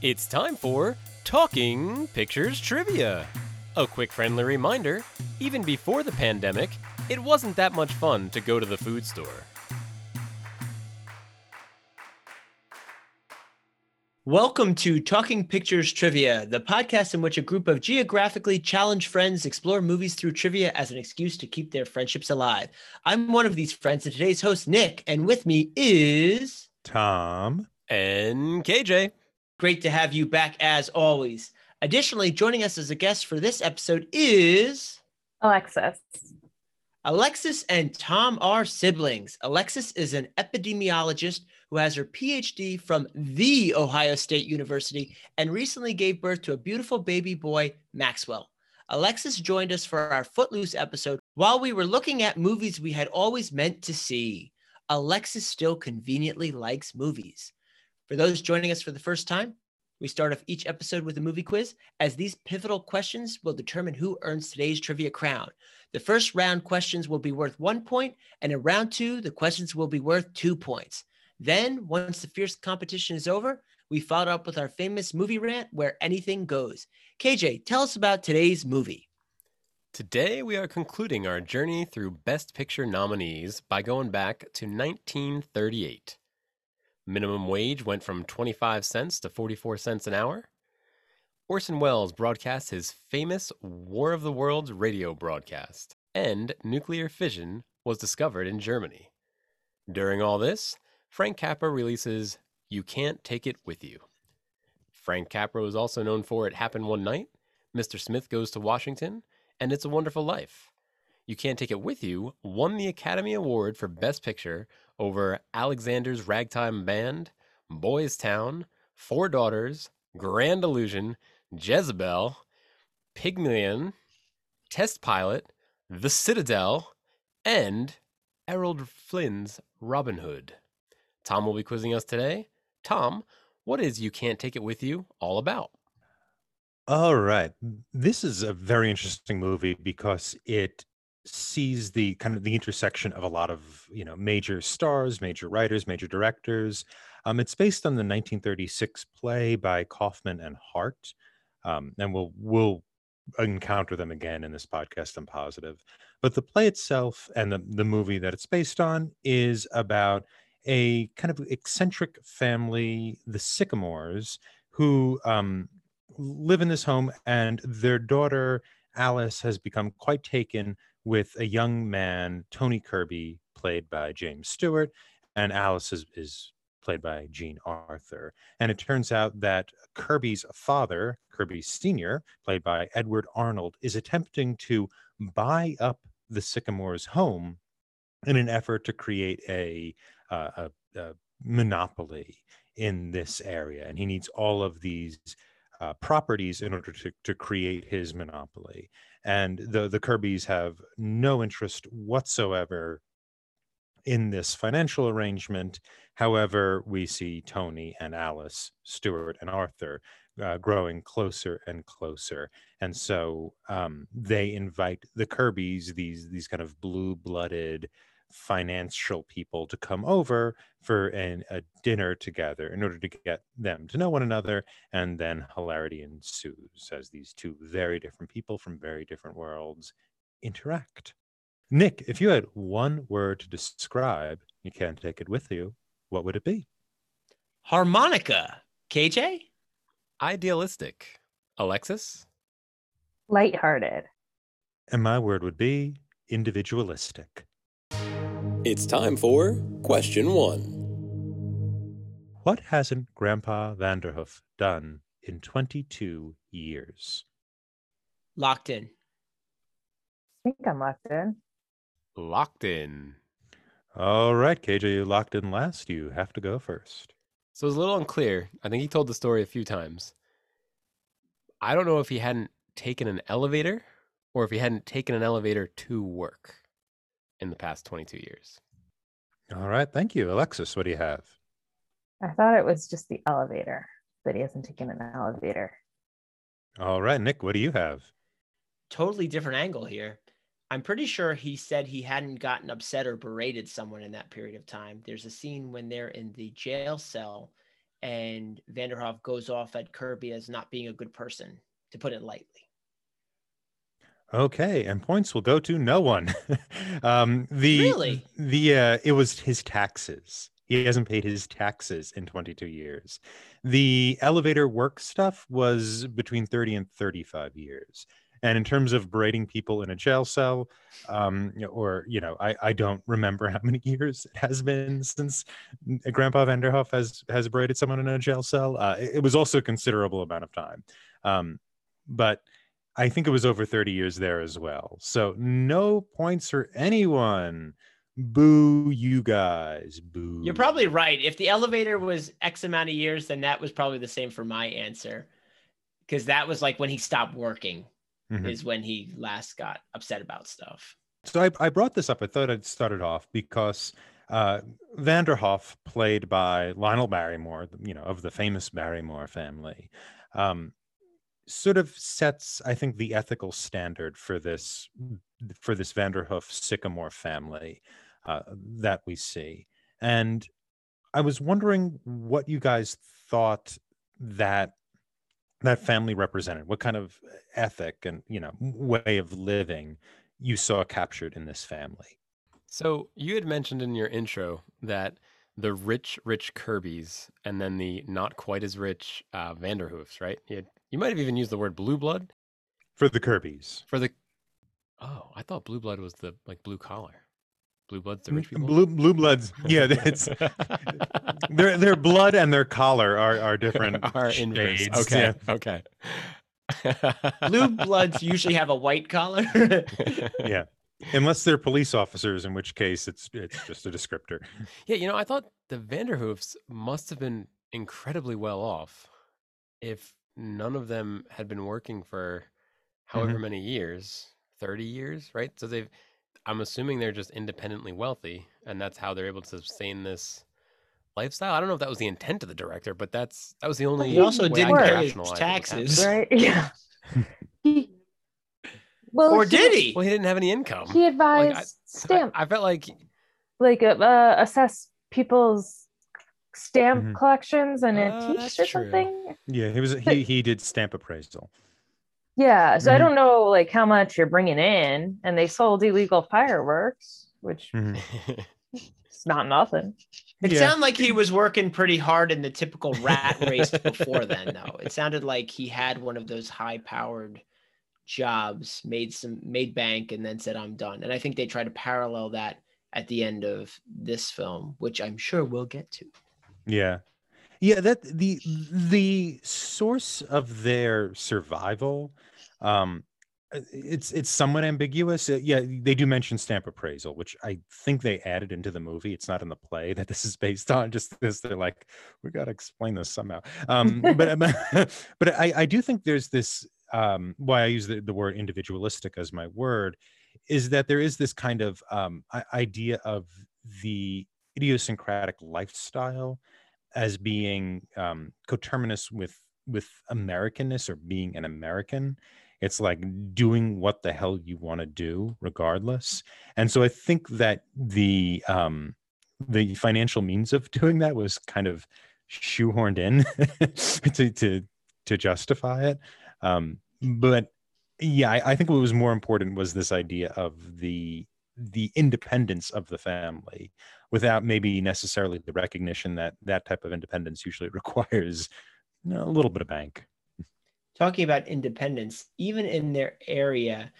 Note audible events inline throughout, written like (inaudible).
It's time for Talking Pictures Trivia. A quick friendly reminder even before the pandemic, it wasn't that much fun to go to the food store. Welcome to Talking Pictures Trivia, the podcast in which a group of geographically challenged friends explore movies through trivia as an excuse to keep their friendships alive. I'm one of these friends, and today's host, Nick, and with me is Tom. And KJ. Great to have you back as always. Additionally, joining us as a guest for this episode is Alexis. Alexis and Tom are siblings. Alexis is an epidemiologist who has her PhD from the Ohio State University and recently gave birth to a beautiful baby boy, Maxwell. Alexis joined us for our Footloose episode while we were looking at movies we had always meant to see. Alexis still conveniently likes movies. For those joining us for the first time, we start off each episode with a movie quiz, as these pivotal questions will determine who earns today's trivia crown. The first round questions will be worth one point, and in round two, the questions will be worth two points. Then, once the fierce competition is over, we followed up with our famous movie rant where anything goes. KJ, tell us about today's movie. Today, we are concluding our journey through Best Picture nominees by going back to 1938. Minimum wage went from 25 cents to 44 cents an hour. Orson Welles broadcast his famous War of the Worlds radio broadcast, and nuclear fission was discovered in Germany. During all this, Frank Capra releases You Can't Take It With You. Frank Capra was also known for It Happened One Night, Mr. Smith Goes to Washington, and It's a Wonderful Life. You Can't Take It With You won the Academy Award for Best Picture over Alexander's Ragtime Band, Boys Town, Four Daughters, Grand Illusion, Jezebel, Pygmalion, Test Pilot, The Citadel, and Errol Flynn's Robin Hood. Tom will be quizzing us today. Tom, what is You Can't Take It With You all about? All right. This is a very interesting movie because it sees the kind of the intersection of a lot of you know major stars major writers major directors. Um, it's based on the 1936 play by kaufman and hart. Um, and we'll we'll encounter them again in this podcast i'm positive. But the play itself and the, the movie that it's based on is about a kind of eccentric family the sycamores who um, live in this home and their daughter alice has become quite taken with a young man, Tony Kirby, played by James Stewart, and Alice is, is played by Jean Arthur. And it turns out that Kirby's father, Kirby Sr., played by Edward Arnold, is attempting to buy up the Sycamore's home in an effort to create a, uh, a, a monopoly in this area. And he needs all of these uh, properties in order to, to create his monopoly and the the Kirbys have no interest whatsoever in this financial arrangement. However, we see Tony and Alice, Stewart and Arthur uh, growing closer and closer, and so um, they invite the Kirbys, these these kind of blue blooded financial people to come over for an, a dinner together in order to get them to know one another. And then hilarity ensues as these two very different people from very different worlds interact. Nick, if you had one word to describe, you can't take it with you, what would it be? Harmonica. KJ? Idealistic. Alexis? Lighthearted. And my word would be individualistic. It's time for question one. What hasn't Grandpa Vanderhoof done in 22 years? Locked in. I think I'm locked in. Locked in. All right, KJ, you locked in last. You have to go first. So it was a little unclear. I think he told the story a few times. I don't know if he hadn't taken an elevator or if he hadn't taken an elevator to work in the past 22 years. All right. Thank you. Alexis, what do you have? I thought it was just the elevator, but he hasn't taken an elevator. All right. Nick, what do you have? Totally different angle here. I'm pretty sure he said he hadn't gotten upset or berated someone in that period of time. There's a scene when they're in the jail cell and Vanderhof goes off at Kirby as not being a good person, to put it lightly. Okay, and points will go to no one. (laughs) um, the Really? the uh, it was his taxes. He hasn't paid his taxes in 22 years. The elevator work stuff was between 30 and 35 years. And in terms of berating people in a jail cell, um, or you know, I, I don't remember how many (laughs) years it has been since Grandpa Vanderhof has has berated someone in a jail cell. Uh, it, it was also a considerable amount of time, um, but I think it was over 30 years there as well. So no points for anyone. Boo, you guys. Boo. You're probably right. If the elevator was X amount of years, then that was probably the same for my answer. Because that was like when he stopped working, Mhm. is when he last got upset about stuff. So I, I brought this up. I thought I'd start it off because uh, Vanderhof, played by Lionel Barrymore, you know, of the famous Barrymore family, um, sort of sets, I think, the ethical standard for this for this Vanderhoof Sycamore family uh, that we see. And I was wondering what you guys thought that that family represented what kind of ethic and you know way of living you saw captured in this family So you had mentioned in your intro that the rich, rich Kirby's and then the not quite as rich uh, Vanderhoofs, right? You, had, you might have even used the word blue blood for the kirby's for the. Oh, I thought blue blood was the like blue collar. Blue blood's the rich people. blue blue bloods yeah (laughs) it's their their blood and their collar are are different (laughs) Are inverse. shades, Okay. yeah. Okay. (laughs) Blue bloods usually have a white collar. yeah unless they're police officers in which case it's it's just a descriptor Yeah, you know, I thought the Vanderhoofs must have been incredibly well off if none of them had been working for however many years 30 years, right? So they've, I'm assuming they're just independently wealthy and that's how they're able to sustain this lifestyle. I don't know if that was the intent of the director, but that's, that was the only he also way didn't could pay rationalize what was happening. taxes. right? (laughs) Yeah. well, or did he? Well, he didn't have any income. He advised I- stamp, I felt like like uh, uh, assess people's stamp Mhm. collections and Uh, antiques that's or true. something. yeah he was he he did stamp appraisal Yeah, so I Mhm. don't know like how much you're bringing in, and they sold illegal fireworks, which (laughs) Mhm. is not nothing. It Yeah. sounded like he was working pretty hard in the typical rat race before then, though. It sounded like he had one of those high-powered jobs, made some made bank, and then said, "I'm done." And I think they try to parallel that at the end of this film, which I'm sure we'll get to. Yeah. Yeah, that the the source of their survival um it's it's somewhat ambiguous. Uh, yeah, they do mention stamp appraisal, which I think they added into the movie. It's not in the play (laughs) that this is based on. Just this, they're like, we got to explain this somehow. Um, but (laughs) but I I do think there's this um why I use the, the word individualistic as my word is that there is this kind of um idea of the idiosyncratic lifestyle as being um, coterminous with with Americanness or being an American. It's like doing what the hell you want to do, regardless. And so I think that the um, the financial means of (laughs) doing that was kind of shoehorned in (laughs) to to to justify it. Um, but yeah, I, I think what was more important was this idea of the the independence of the family without maybe necessarily the recognition that that type of independence usually (laughs) requires you know, a little bit of bank. Talking about independence, even in their area,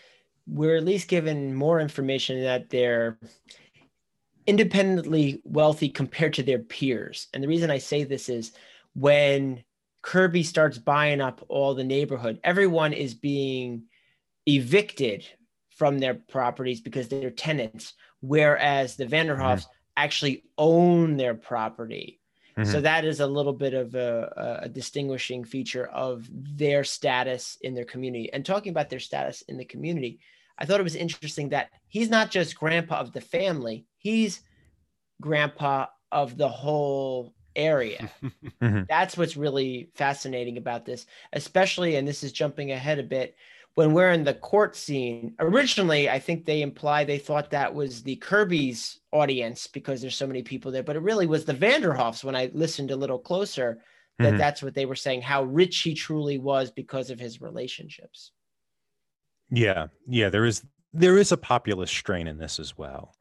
we're at least given more information that they're independently wealthy compared to their peers. And the reason I say this is when Kirby starts buying up all the neighborhood, everyone is being evicted from their properties because they're tenants, whereas the Vanderhofs mm-hmm. Actually own their property. So Mhm. that is a little bit of a, a distinguishing feature of their status in their community. And talking about their status in the community, I thought it was interesting that he's not just grandpa of the family, he's grandpa of the whole area. (laughs) Mhm. That's what's really fascinating about this, especially, and this is jumping ahead a bit, when we're in the court scene, originally, I think they imply they thought that was the Kirby's audience because there's so many people there, but it really was the Vanderhofs when I listened a little closer that Mhm. that's what they were saying, how rich he truly was because of his relationships. Yeah, yeah, there is there is a populist strain in this as well,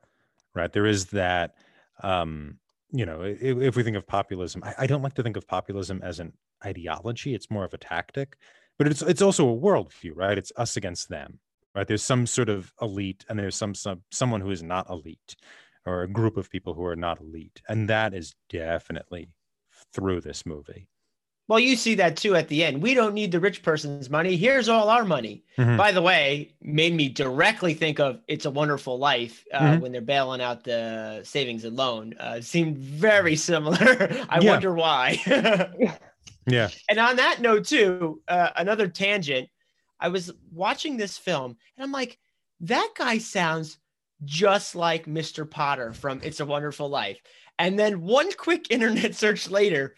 right? There is that, um, you know, if, if we think of populism, I, I don't like to think of populism as an ideology. It's more of a tactic, but it's it's also a worldview, right? It's us against them, right? There's some sort of elite, and there's some some someone who is not elite, or a group of people who are not elite, and that is definitely through this movie. Well, you see that too at the end. We don't need the rich person's money. Here's all our money. Mhm. By the way, made me directly think of "It's a Wonderful Life" uh, Mhm. when they're bailing out the savings and loan. Uh, seemed very similar. (laughs) I Yeah. wonder why. (laughs) Yeah, and on that note, too, uh, another tangent. I was watching this film, and I'm like, that guy sounds just like Mr. Potter from "It's a Wonderful Life." And then one quick (laughs) internet search later,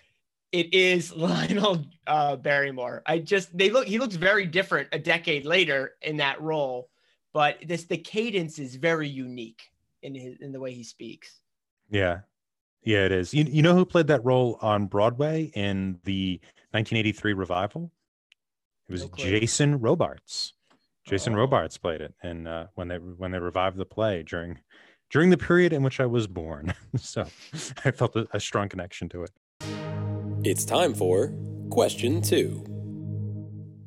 it is (laughs) Lionel uh, Barrymore. I just they look he looks very different a decade later in that role, but this the cadence is very unique in his in the way he speaks. Yeah. Yeah, it is. You, you know who played that role on Broadway in the 1983 revival? It was No. Jason Robards. Jason Oh. Robards played it, and uh, when they when they revived the play during during the period in which I was born, (laughs) so I felt a, a strong connection to it. It's time for question two.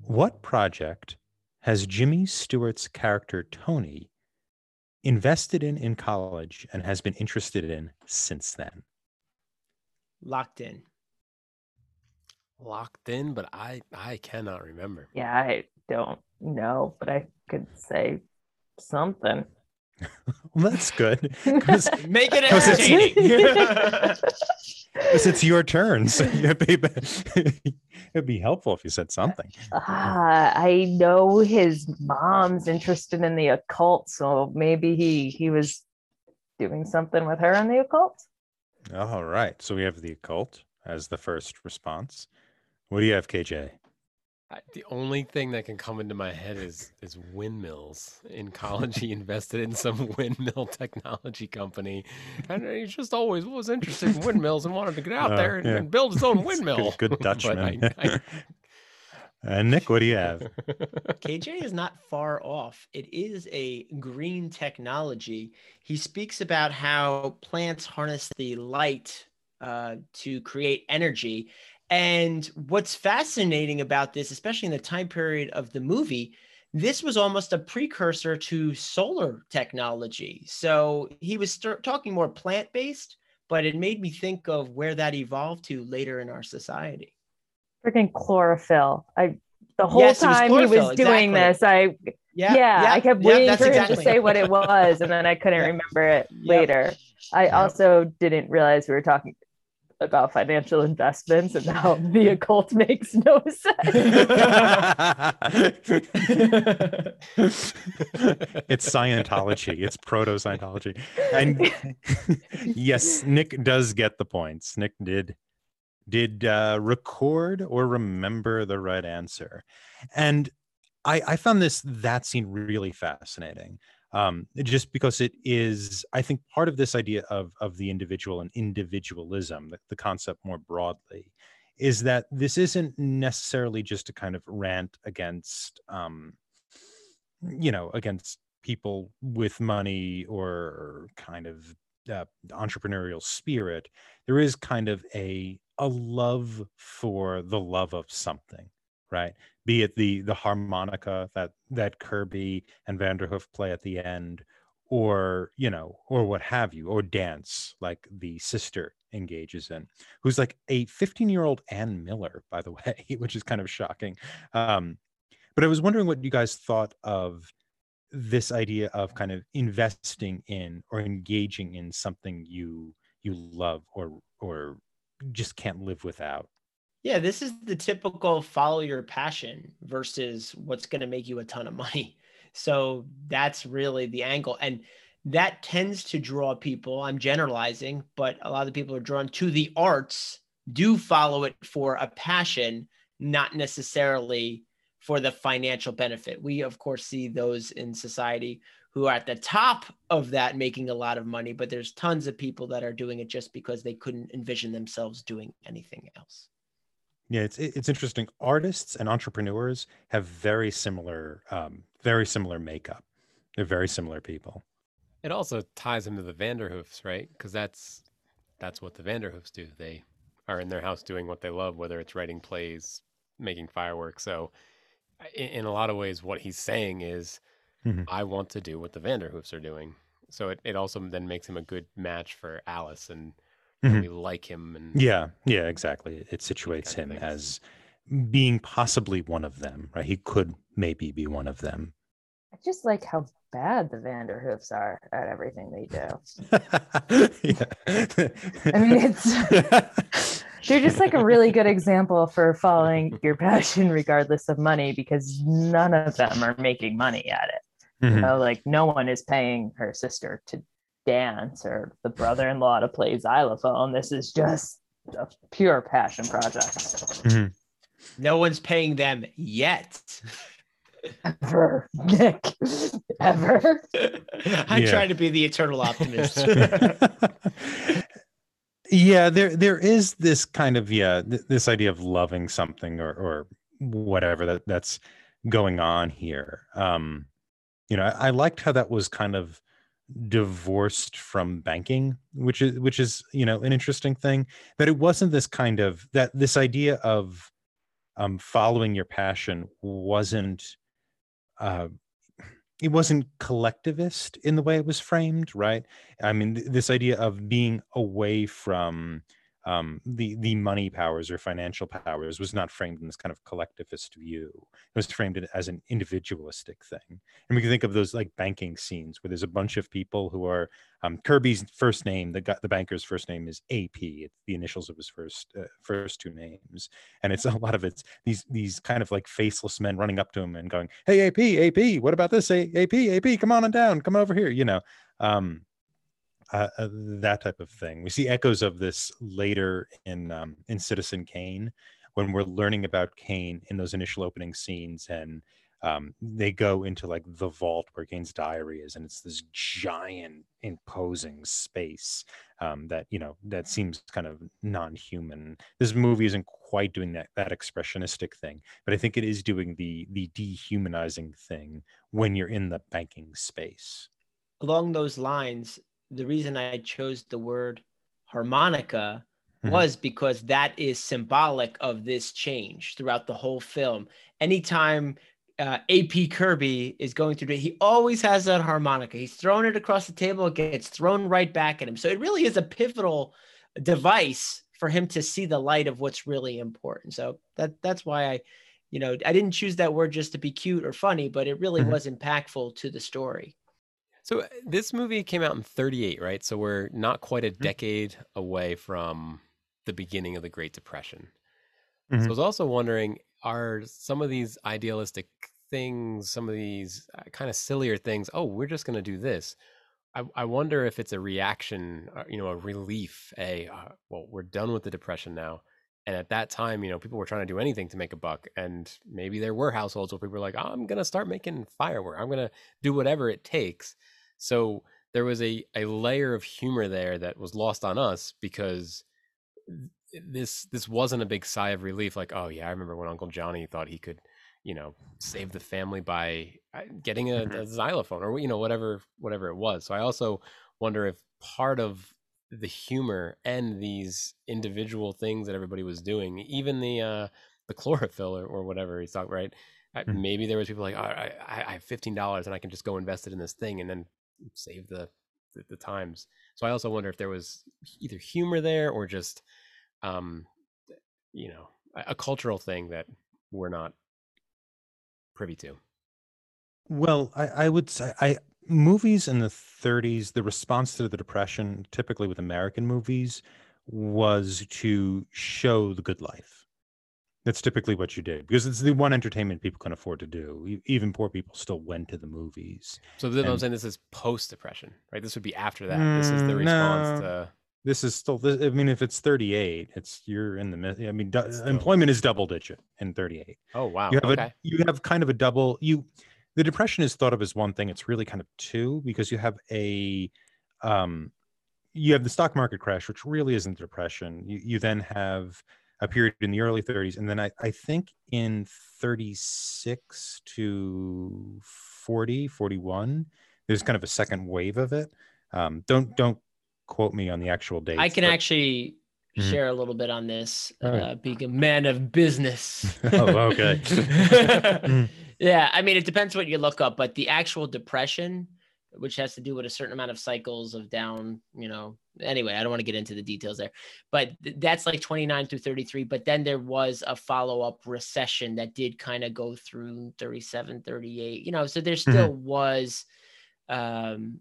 What project has Jimmy Stewart's character Tony invested in in college and has been interested in since then? Locked in. Locked in, but I I cannot remember. Yeah, I don't know, but I could say something. (laughs) Well, that's good (laughs) Make it it's- entertaining. (laughs) Because it's your turn, so it'd be, it'd be helpful if you said something. Ah, I know his mom's interested in the occult, so maybe he he was doing something with her in the occult. All right, so we have the occult as the first response. What do you have, KJ? I, the only thing that can come into my head is is windmills. In college, he invested in some (laughs) windmill technology company, and he just always was interested in windmills and wanted to get out Uh, there and, yeah. and build his own (laughs) It's good- windmill. Good, (laughs) Dutchman. I- I- and Nick, what do you have? KJ is not far off. It is a green technology. He speaks about how plants harness the light uh, to create energy. And what's fascinating about this, especially in the time period of the movie, this was almost a precursor to solar technology. So he was start talking more plant based, but it made me think of where that evolved to later in our society. Freaking chlorophyll. I the whole Yes, it was time he was chlorophyll, doing exactly. this, I yeah, I kept yeah, waiting for him exactly. to say what it (laughs) was, and then I couldn't Yeah. remember it later. I also didn't realize we were talking about financial investments and how the (laughs) occult makes no sense. it's Scientology. It's proto Scientology. And (laughs) yes, Nick does get the points. Nick did did uh, record or remember the right answer, and I, I found this that scene really fascinating. Um, just because it is, I think, part of this idea of of the individual and individualism, the, the concept more broadly, is that this isn't necessarily just a kind of rant against um, you know against people with money or kind of uh, entrepreneurial spirit. There is kind of a a love for the love of something right? Be it the the harmonica that that kirby and vanderhoof play at the end or you know or what have you or dance like the sister engages in who's like a 15 year old ann miller by the (laughs) way which is kind of shocking. Um but i was wondering what you guys thought of this idea of kind of investing in or engaging in something you you love or or just can't live without Yeah, this is the typical follow your passion versus what's going to make you a ton of money. (laughs) So that's really the angle. And that tends to draw people. I'm generalizing, but a lot of people are drawn to the arts, do follow it for a passion, not necessarily for the financial benefit. We, of course, see those in society who are at the top of that making a lot of money, but there's tons of people that are doing it just because they couldn't envision themselves doing anything else. Yeah, it's it's interesting. Artists and entrepreneurs have very similar, um, very similar makeup. They're very similar people. It also ties into the Vanderhoofs, right? Because that's that's what the Vanderhoofs do. They are in their house doing what they love, whether it's writing plays, making fireworks. So, in, in a lot of ways, what he's saying is, Mhm. I want to do what the Vanderhoofs are doing. So it, it also then makes him a good match for Alice, and, and Mhm. we like him. And Yeah, yeah, exactly. It situates him as being possibly one of them, right? He could maybe be one of them. I just like how bad the Vanderhoofs are at everything they do. (laughs) I mean, it's (laughs) they're just like a really good example for following your passion regardless of money because none of them are making money at it. You Mhm. know, like no one is paying her sister to dance or the brother-in-law to play xylophone. This is just a pure passion project. No one's paying them yet. Ever, Nick, ever. (laughs) I Yeah. try to be the eternal optimist. (laughs) (laughs) yeah, there there is this kind of yeah, th- this idea of loving something or or whatever that that's going on here. Um, you know, I, I liked how that was kind of divorced from banking, which is which is you know an interesting thing. That it wasn't this kind of that this idea of um, following your passion wasn't uh, it wasn't collectivist in the way it was framed, right? I mean, th- this idea of being away from um, the the money powers or financial powers was not framed in this kind of collectivist view. It was framed as an individualistic thing. And we can think of those like banking scenes where there's a bunch of people who are um, Kirby's first name. The the banker's first name is AP. It's the initials of his first uh, first two names, and it's a lot of it's these these kind of like faceless men running up to him and going, "Hey AP, AP, what about this? Hey, AP, AP, come on and down, come over here." You know, um, uh, uh, that type of thing. We see echoes of this later in um, in Citizen Kane when we're learning about Kane in those initial opening scenes, and um, they go into like the vault where Kane's diary is, and it's this giant, imposing space um, that you know that seems kind of non-human. This movie isn't quite doing that that expressionistic thing, but I think it is doing the the dehumanizing thing when you're in the banking space. Along those lines, the reason I chose the word harmonica Mhm. was because that is symbolic of this change throughout the whole film. Anytime uh, AP Kirby is going through it, he always has that harmonica. He's throwing it across the table, it gets thrown right back at him. So it really is a pivotal device for him to see the light of what's really important. So that that's why I, you know, I didn't choose that word just to be cute or funny, but it really Mhm. was impactful to the story. So uh, this movie came out in 38, right? So we're not quite a Mm-hmm. decade away from the beginning of the Great Depression. So Mhm. I was also wondering are some of these idealistic things, some of these kind of sillier things, oh, we're just going to do this. I, I wonder if it's a reaction, uh, you know, a relief, a, uh, well, we're done with the Depression now. And at that time, you know, people were trying to do anything to make a buck. And maybe there were households where people were like, I'm going to start making firework. I'm going to do whatever it takes. So there was a, a layer of humor there that was lost on us because this this wasn't a big sigh of relief like oh yeah i remember when uncle johnny thought he could you know save the family by uh, getting a, Mhm. a xylophone or you know whatever whatever it was so i also wonder if part of the humor and these individual things that everybody was doing even the uh the (laughs) chlorophyll or, or whatever he's talking right Mhm. maybe there was people like oh, I, I I have $15 and i can just go invest it in this thing and then save the the, the times so i also wonder if there was either humor there or just um you know a, a cultural thing that we're not privy to Well, I, I would say I movies in the 30s, the response to the depression, typically with American movies, was to show the good life. That's typically what you did because it's the one entertainment people can afford to do. Even poor people still went to the movies. so then i'm saying this is post depression right this would be after that this is the Mm, response no. to this is still. I mean, if it's 38, it's you're in the. I mean, employment is double digit in 38. Oh wow. you have okay. a you have kind of a double you the depression is thought of as one thing it's really kind of two because you have a um you have the stock market crash which really isn't depression you, you then have a period in the early 30s and then i, I think in 36 to 40 41 there's kind of a second wave of it um don't don't quote me on the actual date I can actually Mhm. share a little bit on this, right. uh, being a man of business. (laughs) oh okay (laughs) yeah, I mean, it depends what you look up, but the actual depression, which has to do with a certain amount of cycles of down, you know, anyway, I don't want to get into the details there, but th- that's like 29 through 33. But then there was a follow up recession that did kind of go through 37, 38, you know, so there still was um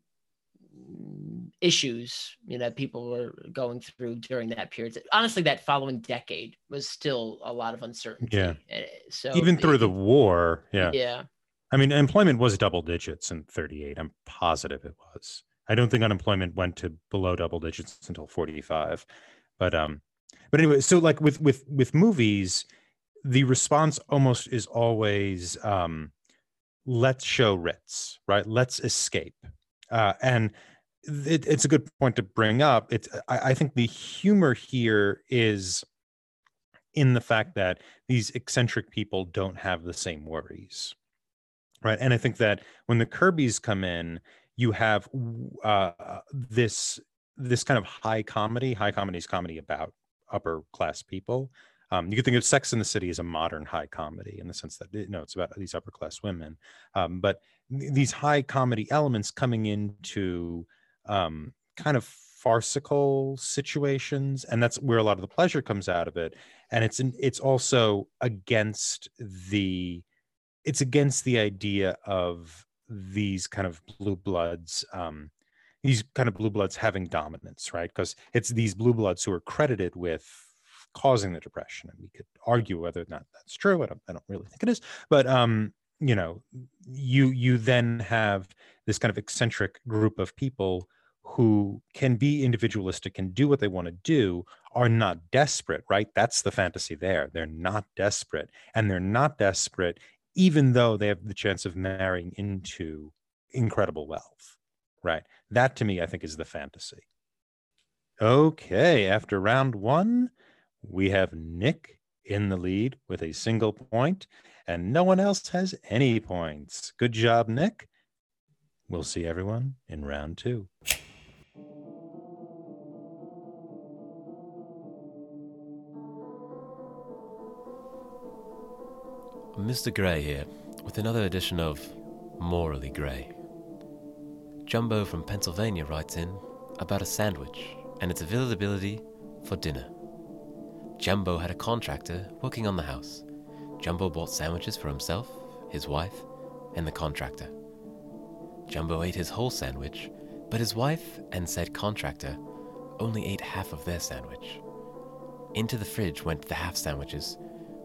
issues you know people were going through during that period honestly that following decade was still a lot of uncertainty Yeah. Eh, so even through it- the war yeah yeah I mean, employment was double digits in 38. I'm positive it was. I don't think unemployment went to below double digits until 45. But um but anyway, so like with with with movies, the response almost is always um let's show Ritz, right? Let's escape. Uh and it, it's a good point to bring up. It's I, I think the humor here is in the fact that these eccentric people don't have the same worries right and i think that when the kirby's come in you have uh, this this kind of high comedy high comedy is comedy about upper class people. Um, you could think of sex in the city as a modern high comedy in the sense that you know it's about these upper class women. Um, but th- these high comedy elements coming into um, kind of farcical situations and that's where a lot of the pleasure comes out of it. And it's in, it's also against the it's against the idea of these kind of blue bloods um these kind of blue bloods having dominance right? Because it's these blue bloods who are credited with causing the depression and we could argue whether or not that's true i don't, I don't really think it is but um you know you you then have this kind of eccentric group of people who can be individualistic and do what they want to do are not desperate right? That's the fantasy there. They're not desperate and they're not desperate even though they have the chance of marrying into incredible wealth right? That to me i think is the fantasy. Okay after round one we have nick in the lead with a single point and no one else has any points. Good job nick. We'll see everyone in round two Mr. Gray here, with another edition of Morally Gray. Jumbo from Pennsylvania writes in about a sandwich and its availability for dinner. Jumbo had a contractor working on the house. Jumbo bought sandwiches for himself, his wife, and the contractor. Jumbo ate his whole sandwich, but his wife and said contractor only ate half of their sandwich. Into the fridge went the half sandwiches,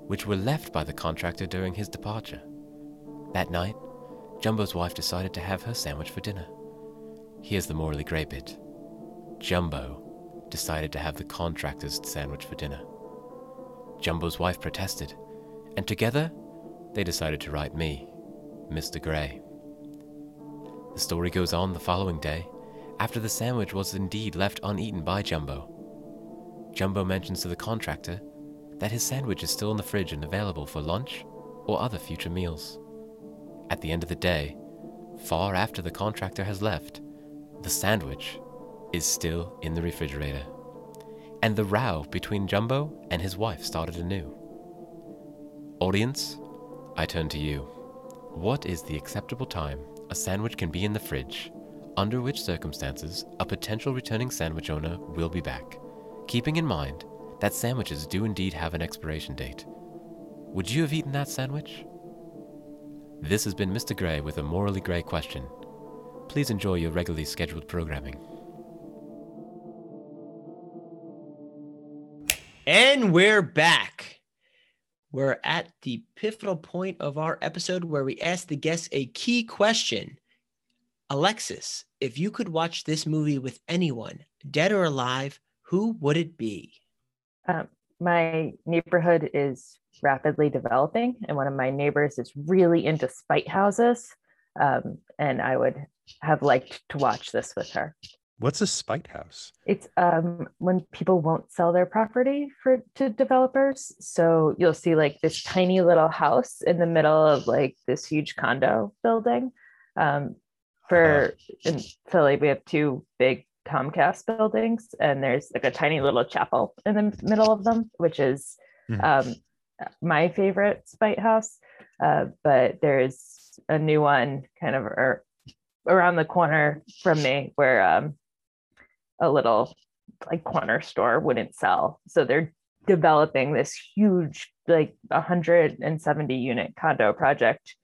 which were left by the contractor during his departure. That night, Jumbo's wife decided to have her sandwich for dinner. Here's the morally grey bit Jumbo decided to have the contractor's sandwich for dinner. Jumbo's wife protested, and together they decided to write me, Mr. Gray. The story goes on the following day, after the sandwich was indeed left uneaten by Jumbo. Jumbo mentions to the contractor that his sandwich is still in the fridge and available for lunch or other future meals. At the end of the day, far after the contractor has left, the sandwich is still in the refrigerator. And the row between Jumbo and his wife started anew. Audience, I turn to you. What is the acceptable time a sandwich can be in the fridge, under which circumstances a potential returning sandwich owner will be back, keeping in mind that sandwiches do indeed have an expiration date. Would you have eaten that sandwich? This has been Mr. Gray with a morally gray question. Please enjoy your regularly scheduled programming. And we're back. We're at the pivotal point of our episode where we ask the guests a key question. Alexis, if you could watch this movie with anyone, dead or alive, who would it be? Um, my neighborhood is rapidly developing, and one of my neighbors is really into spite houses. Um, and I would have liked to watch this with her. What's a spite house? It's um, when people won't sell their property for to developers. So you'll see like this tiny little house in the middle of like this huge condo building. Um, for in Philly, we have two big Comcast buildings, and there's like a tiny little chapel in the middle of them, which is Mhm. um, my favorite spite house. Uh, but there's a new one kind of ar- around the corner from me where um, a little like corner store wouldn't sell. So they're developing this huge, like 170 unit condo project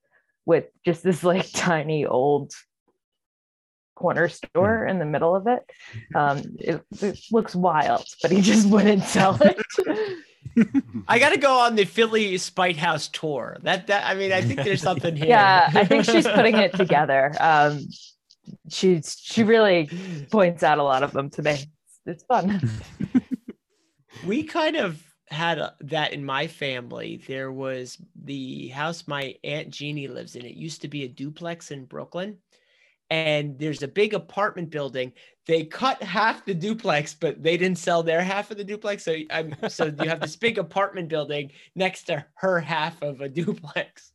with just this like tiny old corner store in the middle of it. (laughs) Um, it, it looks wild, but he just wouldn't sell it. I got to go on the Philly Spite House tour. That that I mean, I think there's something here. yeah, I think she's (laughs) putting it together. Um, she's she really points out a lot of them to me. It's, it's fun. (laughs) we kind of had a, that in my family. There was the house my aunt Jeannie lives in. It used to be a duplex in Brooklyn, and there's a big apartment building. They cut half the duplex, but they didn't sell their half of the duplex. So I'm so you have this big apartment building next to her half of a duplex.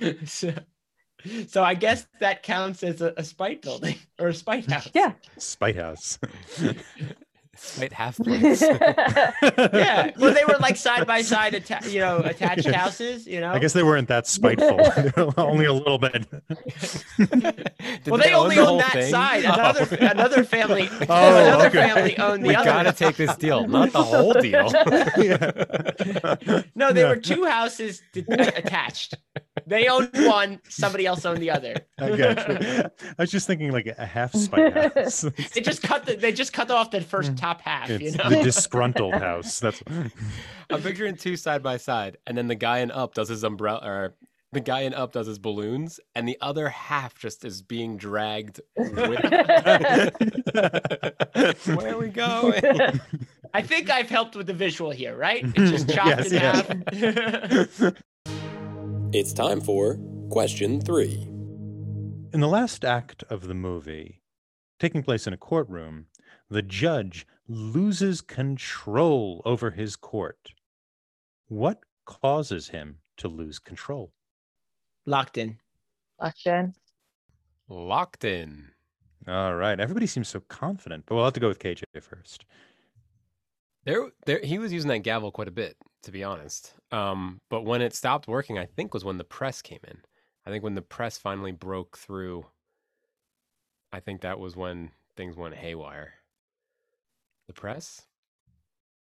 (laughs) so, so I guess that counts as a, a spite building or a spite house. Yeah. Spite house. (laughs) Spite half place. yeah. Well, they were like side by side, atta- you know, (laughs) attached houses. You know. I guess they weren't that spiteful. (laughs) only a little bit. Well, they own only the own that thing? side. Oh. Another another family. (laughs) Oh, another okay. family owned the we other. gotta take this deal, not the whole deal. Yeah. no, they Yeah. were two houses d- attached. They owned one. Somebody else owned the other. I got you. (laughs) I was just thinking like a half spite house. (laughs) They just cut the. They just cut off the first mm. top half. You know. the disgruntled house. That's (laughs) I'm picturing two side by side, and then the guy in up does his umbrella, or the guy in up does his balloons, and the other half just is being dragged. With... Where are we going? I think I've helped with the visual here, right? It's just chopped Yes, in yes. half. It's time for question three. In the last act of the movie, taking place in a courtroom, the judge loses control over his court. What causes him to lose control? Locked in. Locked in. Locked in. All right. Everybody seems so confident, but we'll have to go with KJ first. There, there, he was using that gavel quite a bit, to be honest. Um, but when it stopped working, I think was when the press came in. I think when the press finally broke through, I think that was when things went haywire. The press?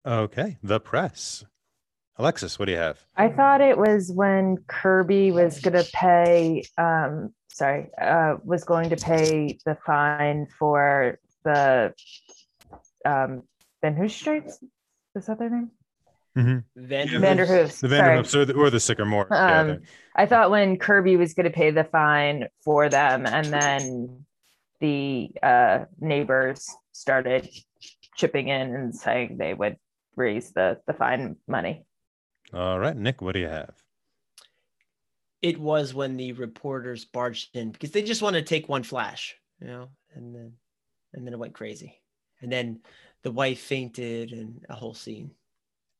Okay. The press. Alexis, what do you have? I thought it was when Kirby was going to pay, um, sorry, uh, was going to pay the fine for the um, Van Hoos streets. Is that their name? Van Yeah, Vanderhoofs. The sorry. Vanderhoofs or the, or the Sycamore. Um, the- I thought when Kirby was going to pay the fine for them, and then the uh, neighbors started chipping in and saying they would raise the the fine money. All right. Nick, what do you have? it was when the reporters barged in because they just want to take one flash, you know, and then and then it went crazy. And then the wife fainted and a whole scene.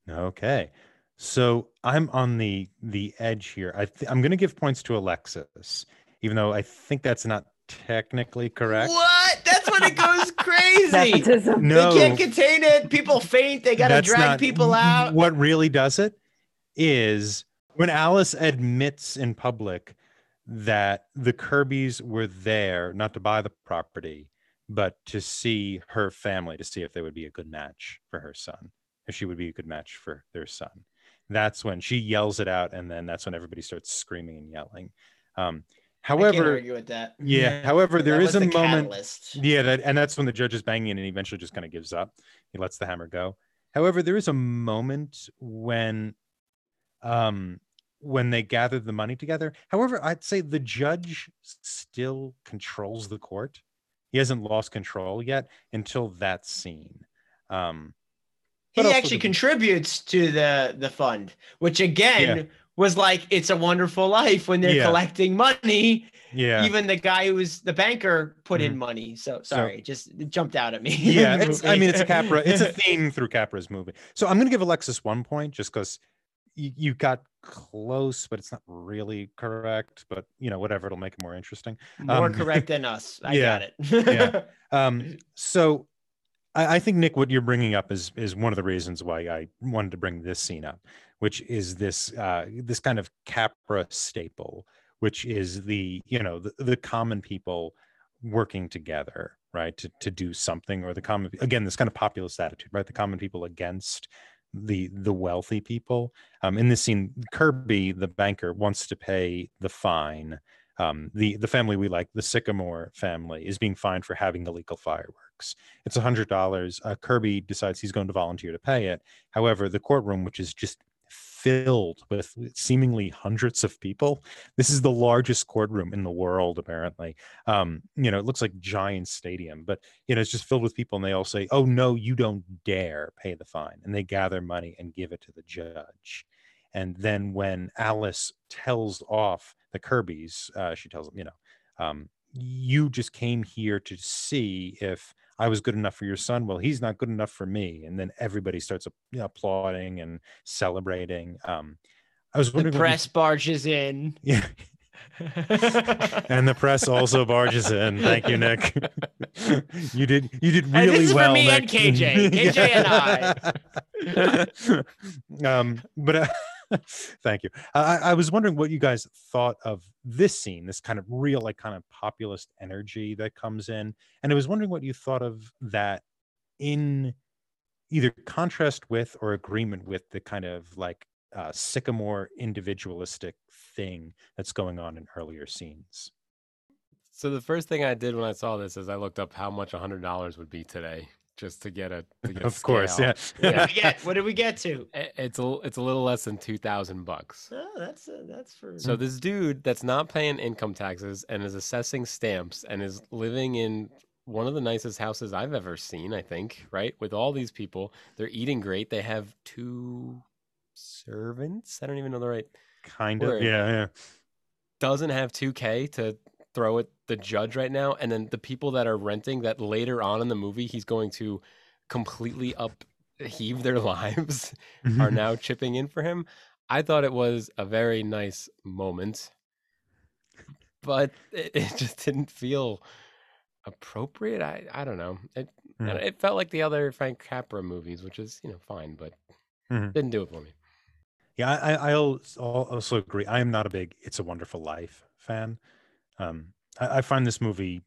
Okay. So I'm on the the edge here. I th- I'm going to give points to Alexis, even though I think that's not technically correct. What? That's when it goes (laughs) crazy. Nepotism. No, They can't contain it. People faint. They got to drag not- people out. What really does it is when Alice admits in public that the Kirbys were there not to buy the property, but to see her family, to see if they would be a good match for her son, if she would be a good match for their son. That's when she yells it out, and then that's when everybody starts screaming and yelling. Um, I can't however, argue with that. yeah, however, there That is a the moment. catalyst. Yeah, that, and that's when the judge is banging and eventually just kind of gives up. He lets the hammer go. However, there is a moment when um when they gathered the money together. However, I'd say the judge still controls the court. He hasn't lost control yet until that scene. Um, he actually contributes to the the fund, which again Yeah. was like it's a wonderful life when they're Yeah. collecting money. yeah, Even the guy who was the banker put in Mhm. money. So sorry, just it jumped out at me. yeah. (laughs) It's, I mean, it's a Capra. It's a (laughs) theme through Capra's movie. So I'm going to give Alexis one point just because you, you got close, but it's not really correct. But you know, whatever, it'll make it more interesting. more um, correct than (laughs) us. I yeah, got it. yeah. Um, so I, I think Nick, what you're bringing up is is one of the reasons why I wanted to bring this scene up, which is this uh, this kind of Capra staple, which is the you know the, the common people working together, right, to to do something, or the common again this kind of populist attitude, right, the common people against the the wealthy people. Um, in this scene, Kirby, the banker, wants to pay the fine um, the the family we like, the Sycamore family, is being fined for having illegal fireworks. It's hundred dollars. Uh, Kirby decides he's going to volunteer to pay it. However, the courtroom, which is just filled with seemingly hundreds of people, this is the largest courtroom in the world, apparently. Um, you know, it looks like giant stadium, but you know, it's just filled with people, and they all say, "Oh no, you don't dare pay the fine," and they gather money and give it to the judge. And then when Alice tells off the Kirby's, uh, she tells them, you know, um, you just came here to see if I was good enough for your son. Well, he's not good enough for me. And then everybody starts you know, applauding and celebrating. Um, I was the wondering, you- press barges in. (laughs) yeah, and the press also barges in. Thank you, Nick. (laughs) you did you did really And this is for well. me and KJ. KJ and I. (laughs) um, but uh, thank you. I, I was wondering what you guys thought of this scene, this kind of real, like kind of populist energy that comes in, and I was wondering what you thought of that in either contrast with or agreement with the kind of like uh, sycamore individualistic thing that's going on in earlier scenes. So the first thing I did when I saw this is I looked up how much hundred dollars would be today, just to get a. To get a Of course, scale. yeah. What did we get? What did we get to? (laughs) It's a it's a little less than two thousand bucks. Oh, that's uh, that's for. So this dude that's not paying income taxes and is assessing stamps and is living in one of the nicest houses I've ever seen, I think, right? With all these people, they're eating great. They have two servants. I don't even know the right kind of yeah yeah doesn't have 2k to throw at the judge right now and then the people that are renting that later on in the movie he's going to completely upheave their (laughs) lives are now chipping in for him. I thought it was a very nice moment, but it, it just didn't feel appropriate. I, I don't know. It Mhm. it felt like the other Frank Capra movies, which is you know fine, but Mhm. didn't do it for me. Yeah, I, I I'll also agree. I am not a big "It's a Wonderful Life" fan. Um, I, I find this movie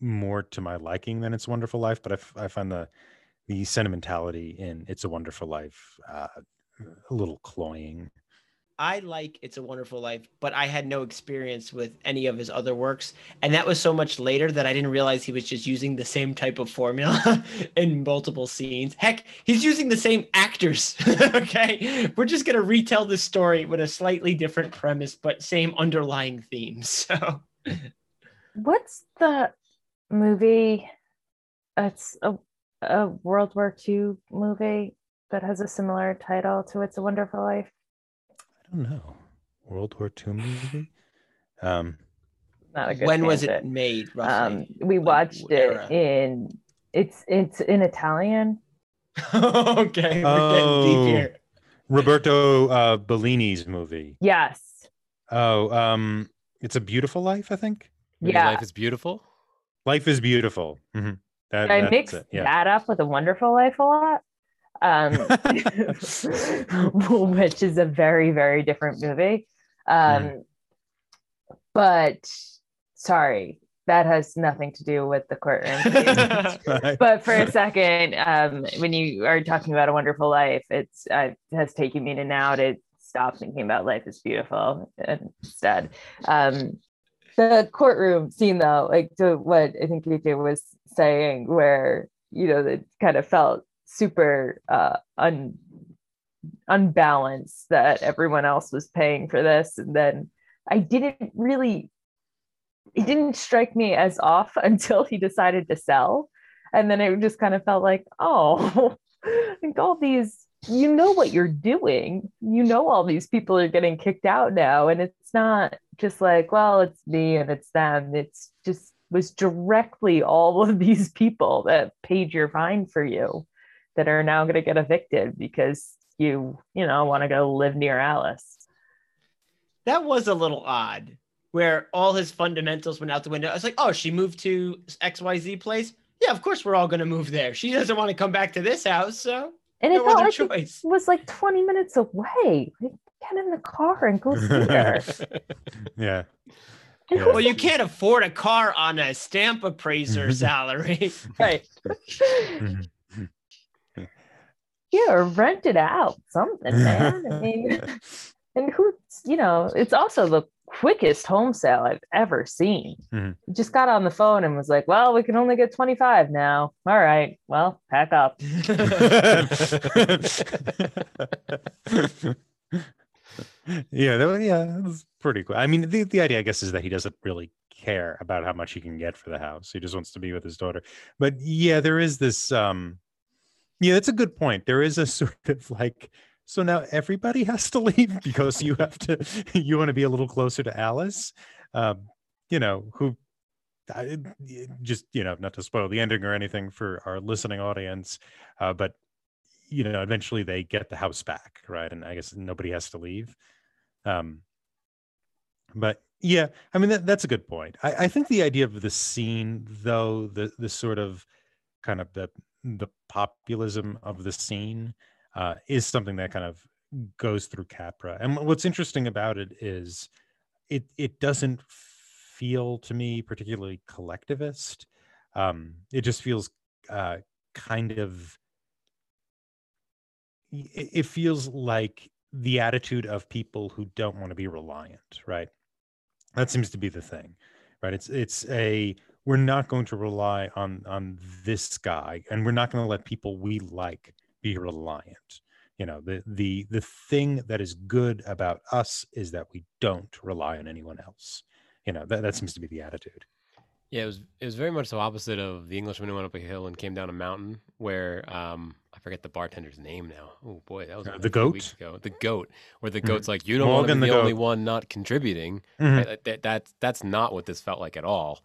more to my liking than "It's a Wonderful Life," but I, f- I find the the sentimentality in "It's a Wonderful Life" uh, a little cloying. I like It's a Wonderful Life, but I had no experience with any of his other works. And that was so much later that I didn't realize he was just using the same type of formula (laughs) in multiple scenes. Heck, he's using the same actors. (laughs) okay. We're just going to retell this story with a slightly different premise, but same underlying themes. (laughs) So What's the movie? It's a, a World War II movie that has a similar title to It's a Wonderful Life. I don't know. World War II movie. Um, Not a good when was it tangent. made, roughly? Um, we Like, watched what it era? in it's it's in Italian. (laughs) okay. We're Oh. getting deep here. Roberto uh, Bellini's movie. Yes. Oh, um, it's a Beautiful Life. I think Maybe Yeah. life is beautiful. Life is Beautiful. Mhm. That, I mix it, Yeah. that up with a Wonderful Life a lot. Um, (laughs) (laughs) which is a very, very different movie. Um, But sorry, that has nothing to do with the courtroom. (laughs) but for a second, um, when you are talking about a wonderful life, it's uh, has taken me to now to stop thinking about life is beautiful instead. Um, the courtroom scene, though, like to what I think AJ was saying, where you know it kind of felt super uh, un unbalanced that everyone else was paying for this, and then I didn't really it didn't strike me as off (laughs) until he decided to sell. And then it just kind of felt like, oh, (laughs) like all these you know what you're doing you know all these people are getting kicked out now and it's not just like well it's me and it's them it's just was directly all of (laughs) these people that paid your fine for you that are now going to get evicted because you you know want to go live near alice That was a little odd, where all his fundamentals went out the window. I was like, oh, she moved to XYZ place. Yeah, of course we're all gonna move there. She doesn't want to come back to this house, so and it no felt like choice. it was like 20 minutes away like, get in the car and go see her (laughs) yeah. Yeah. Well, you can't afford a car on a stamp appraiser (laughs) salary. (laughs) right yeah or rent it out something man i mean and who you know it's also the quickest home sale i've ever seen Mhm. just got on the phone and was like well we can only get 25 now all right well pack up (laughs) yeah, that, was- yeah, that was pretty cool. I mean, the, the idea, I guess, is that he doesn't really care about how much he can get for the house. He just wants to be with his daughter. But yeah, there is this. um Yeah, that's a good point. There is a (laughs) sort of like. So now everybody has to (laughs) leave because you have to. You want to be a little closer to Alice. Um, you know who. I, just you know, not to spoil the ending or anything for our listening audience, uh, but you know, eventually they get the house back, right? And I guess nobody has to leave. Um, but yeah, I mean that, that's a good point. I, I think the idea of the scene, though, the the sort of kind of the the populism of the scene uh, is something that kind of goes through Capra. And what's interesting about it is it it doesn't feel to me particularly collectivist. Um, it just feels uh, kind of it feels like the attitude of people who don't want to be reliant, right? That seems to be the thing, right? It's it's a we're not going to rely on on this guy, and we're not going to let people we like be reliant. You know, the the the thing that is good about us is that we don't rely on anyone else. You know, that that seems to be the attitude. Yeah, it was it was very much the opposite of the Englishman who went up a hill and came down a mountain. Where um, I forget the bartender's name now. Oh boy, that was Uh, the goat? ago. The goat, where the Mhm. goat's like, you don't want to be the the only one not contributing. Mhm. Right? That, that, that's that's not what this felt like at all.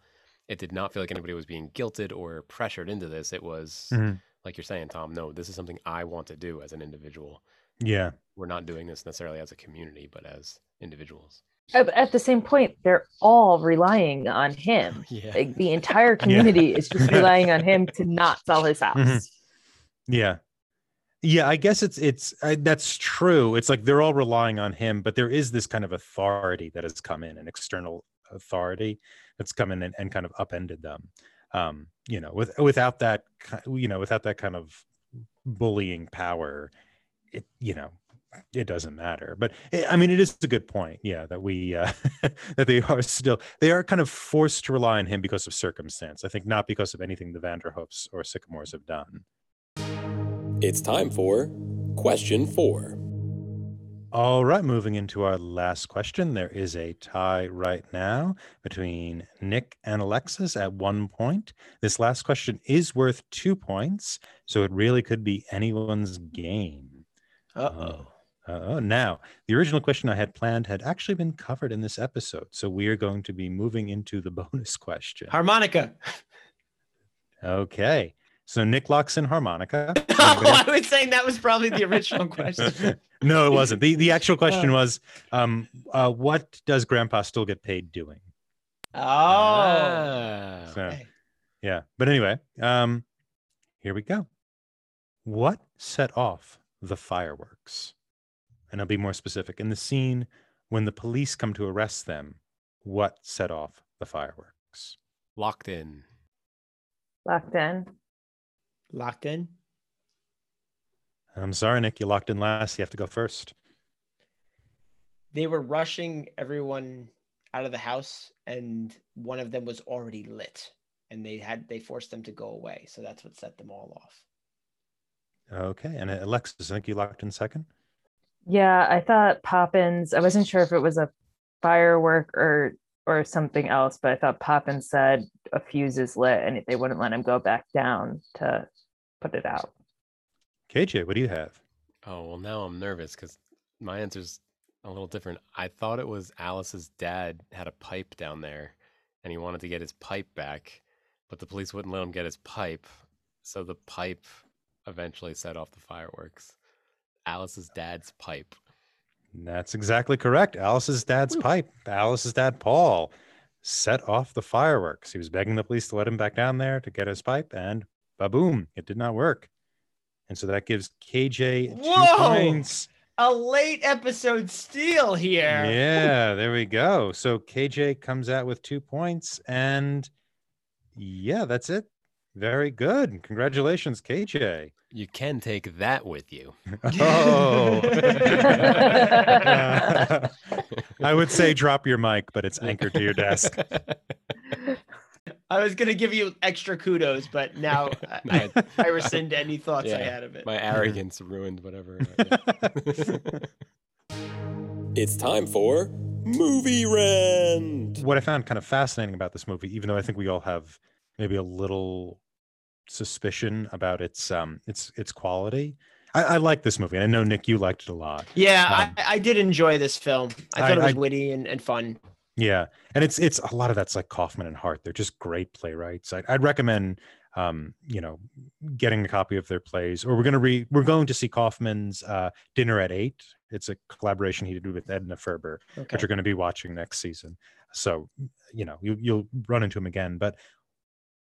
It did not feel like anybody was being guilted or pressured into this. It was Mhm. Like you're saying, Tom. No, this is something I want to do as an individual. Yeah. We're not doing this necessarily as a community, but as individuals. at, at the same point they're all relying on him (laughs) Yeah. like the (laughs) entire community is just (laughs) relying on him to not sell his house Mhm. Yeah. Yeah, I guess it's it's uh, that's true. It's like they're all relying on him, but there is this kind of authority that has come in, an external authority that's come in and, and kind of upended them. Um, you know, with without that, you know, without that kind of bullying power, it you know, it doesn't matter. But eh, I mean, it is a good point. Yeah, that we uh, (laughs) that they are still they are kind of forced to rely on him because of circumstance. I think not because of anything the Vanderhofs or Sycamores have done. It's time for question four. All right, moving into our last question. There is a tie right now between Nick and Alexis at one point. This last question is worth two points, so it really could be anyone's game. Uh oh. Uh oh. now, the original question I had planned had actually been covered in this episode, so we are going to be moving into the (laughs) bonus question. Harmonica. Okay, so Nick locks in harmonica. (laughs) oh, I was saying that was probably the original (laughs) question. no, it wasn't. the The actual question was, um, uh, what does Grandpa still get paid doing? Oh. Ah. So, Okay. yeah. But anyway, um, here we go. What set off the fireworks? And I'll be more specific. In the scene when the police come to arrest them, what set off the fireworks? Locked in. locked in Locked in. I'm sorry, Nick. You locked in last. You have to go first. They were rushing everyone out of the house, and one of them was already lit, and they had they forced them to go away. So that's what set them all off. Okay. And Alexis, I think you locked in second. yeah i thought poppins i wasn't sure if it was a firework or or something else but i thought poppins said a fuse is lit and they wouldn't let him go back down to put it out KJ, what do you have? Oh, well, now I'm nervous because my answer's a little different. I thought it was Alice's dad had a pipe down there and he wanted to get his pipe back, but the police wouldn't let him get his pipe. So the pipe eventually set off the fireworks. Alice's dad's pipe. That's exactly correct. Alice's dad's pipe, Alice's dad, Paul, set off the fireworks. He was begging the police to let him back down there to get his pipe, and baboom, it did not work. And so that gives KJ two Whoa! points. A late episode steal here. Yeah, there we go. So KJ comes out with two points, and yeah, that's it. Very good. Congratulations, KJ. You can take that with you. (laughs) Oh. (laughs) (laughs) I would say drop your mic, but it's anchored to your desk. I was gonna give you extra kudos, but now (laughs) I, I, I rescind any thoughts I had of it. My arrogance ruined whatever. (laughs) it's time for movie rent. what I found kind of fascinating about this movie, even though I think we all have maybe a little suspicion about its um its its quality. I, I like this movie. and I know Nick, you liked it a lot. Yeah, Um, I, I did enjoy this film. I thought I- it was I- witty and, and fun. Yeah, and it's it's a lot of that's like Kaufman and Hart. They're just great playwrights. I, I'd recommend um you know getting a copy of their plays, or we're gonna read. We're going to see Kaufman's uh, Dinner at Eight. It's a collaboration he did with Edna Ferber. Okay. which you're going to be watching next season. So, you know, you, you'll run into him again. But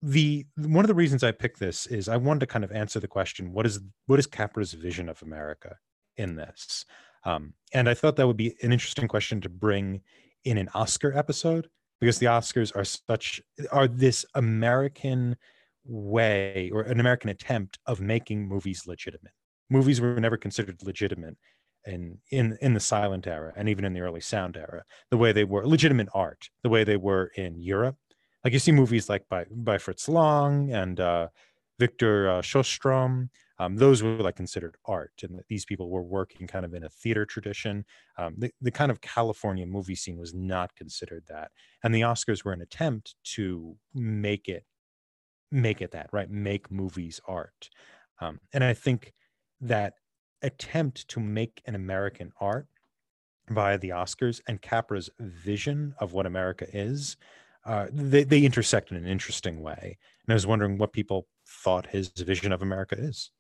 the one of the reasons I picked this is I wanted to kind of answer the question: what is what is Capra's vision of America in this? Um, and I thought that would be an interesting question to bring in an Oscar episode because the Oscars are such are this American way or an American attempt of making movies legitimate. Movies were never considered legitimate in in in the silent era and even in the early sound era the way they were legitimate art the way they were in europe like you see movies like by by fritz lang and uh victor uh, Sjöström, um, those were like considered art and these people were working kind of in a theater tradition um, the, the kind of california movie scene was not considered that and the oscars were an attempt to make it make it that right make movies art um, and i think that attempt to make an American art via the Oscars and Capra's vision of what America is, uh, they, they intersect in an interesting way. And I was wondering what people thought his vision of America is.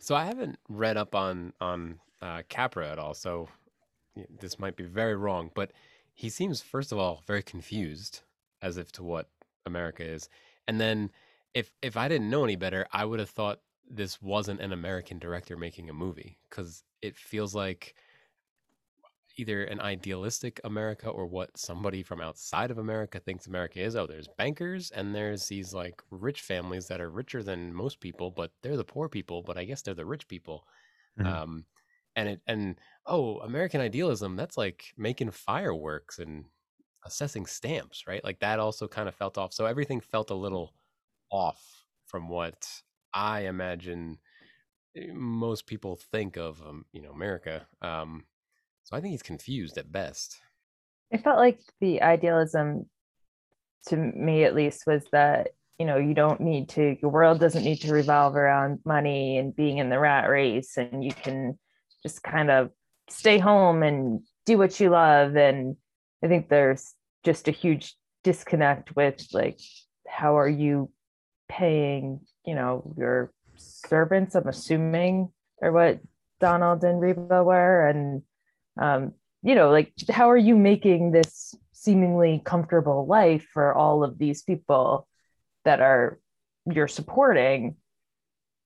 So I haven't read up on on uh, Capra at all, so this might be very wrong. But he seems, first of all, very confused as if to what America is, and then if if I didn't know any better, I would have thought this wasn't an American director making a movie because it feels like either an idealistic America or what somebody from outside of America thinks America is. Oh, there's bankers and there's these like rich families that are richer than most people, but they're the poor people, but I guess they're the rich people. Mhm. Um, and it and oh, American idealism, that's like making fireworks and assessing stamps, right? Like that also kind of felt off. So everything felt a little off from what I imagine eh, most people think of, um, you know, America. Um, so I think he's confused at best. It felt like the idealism, to me at least, was that you know you don't need to. Your world doesn't need to revolve around money and being in the rat race, and you can just kind of stay home and do what you love. And I think there's just a huge disconnect with like how are you paying you know your servants i'm assuming or what donald and reba were and um you know like how are you making this seemingly comfortable life for all of these people that are you're supporting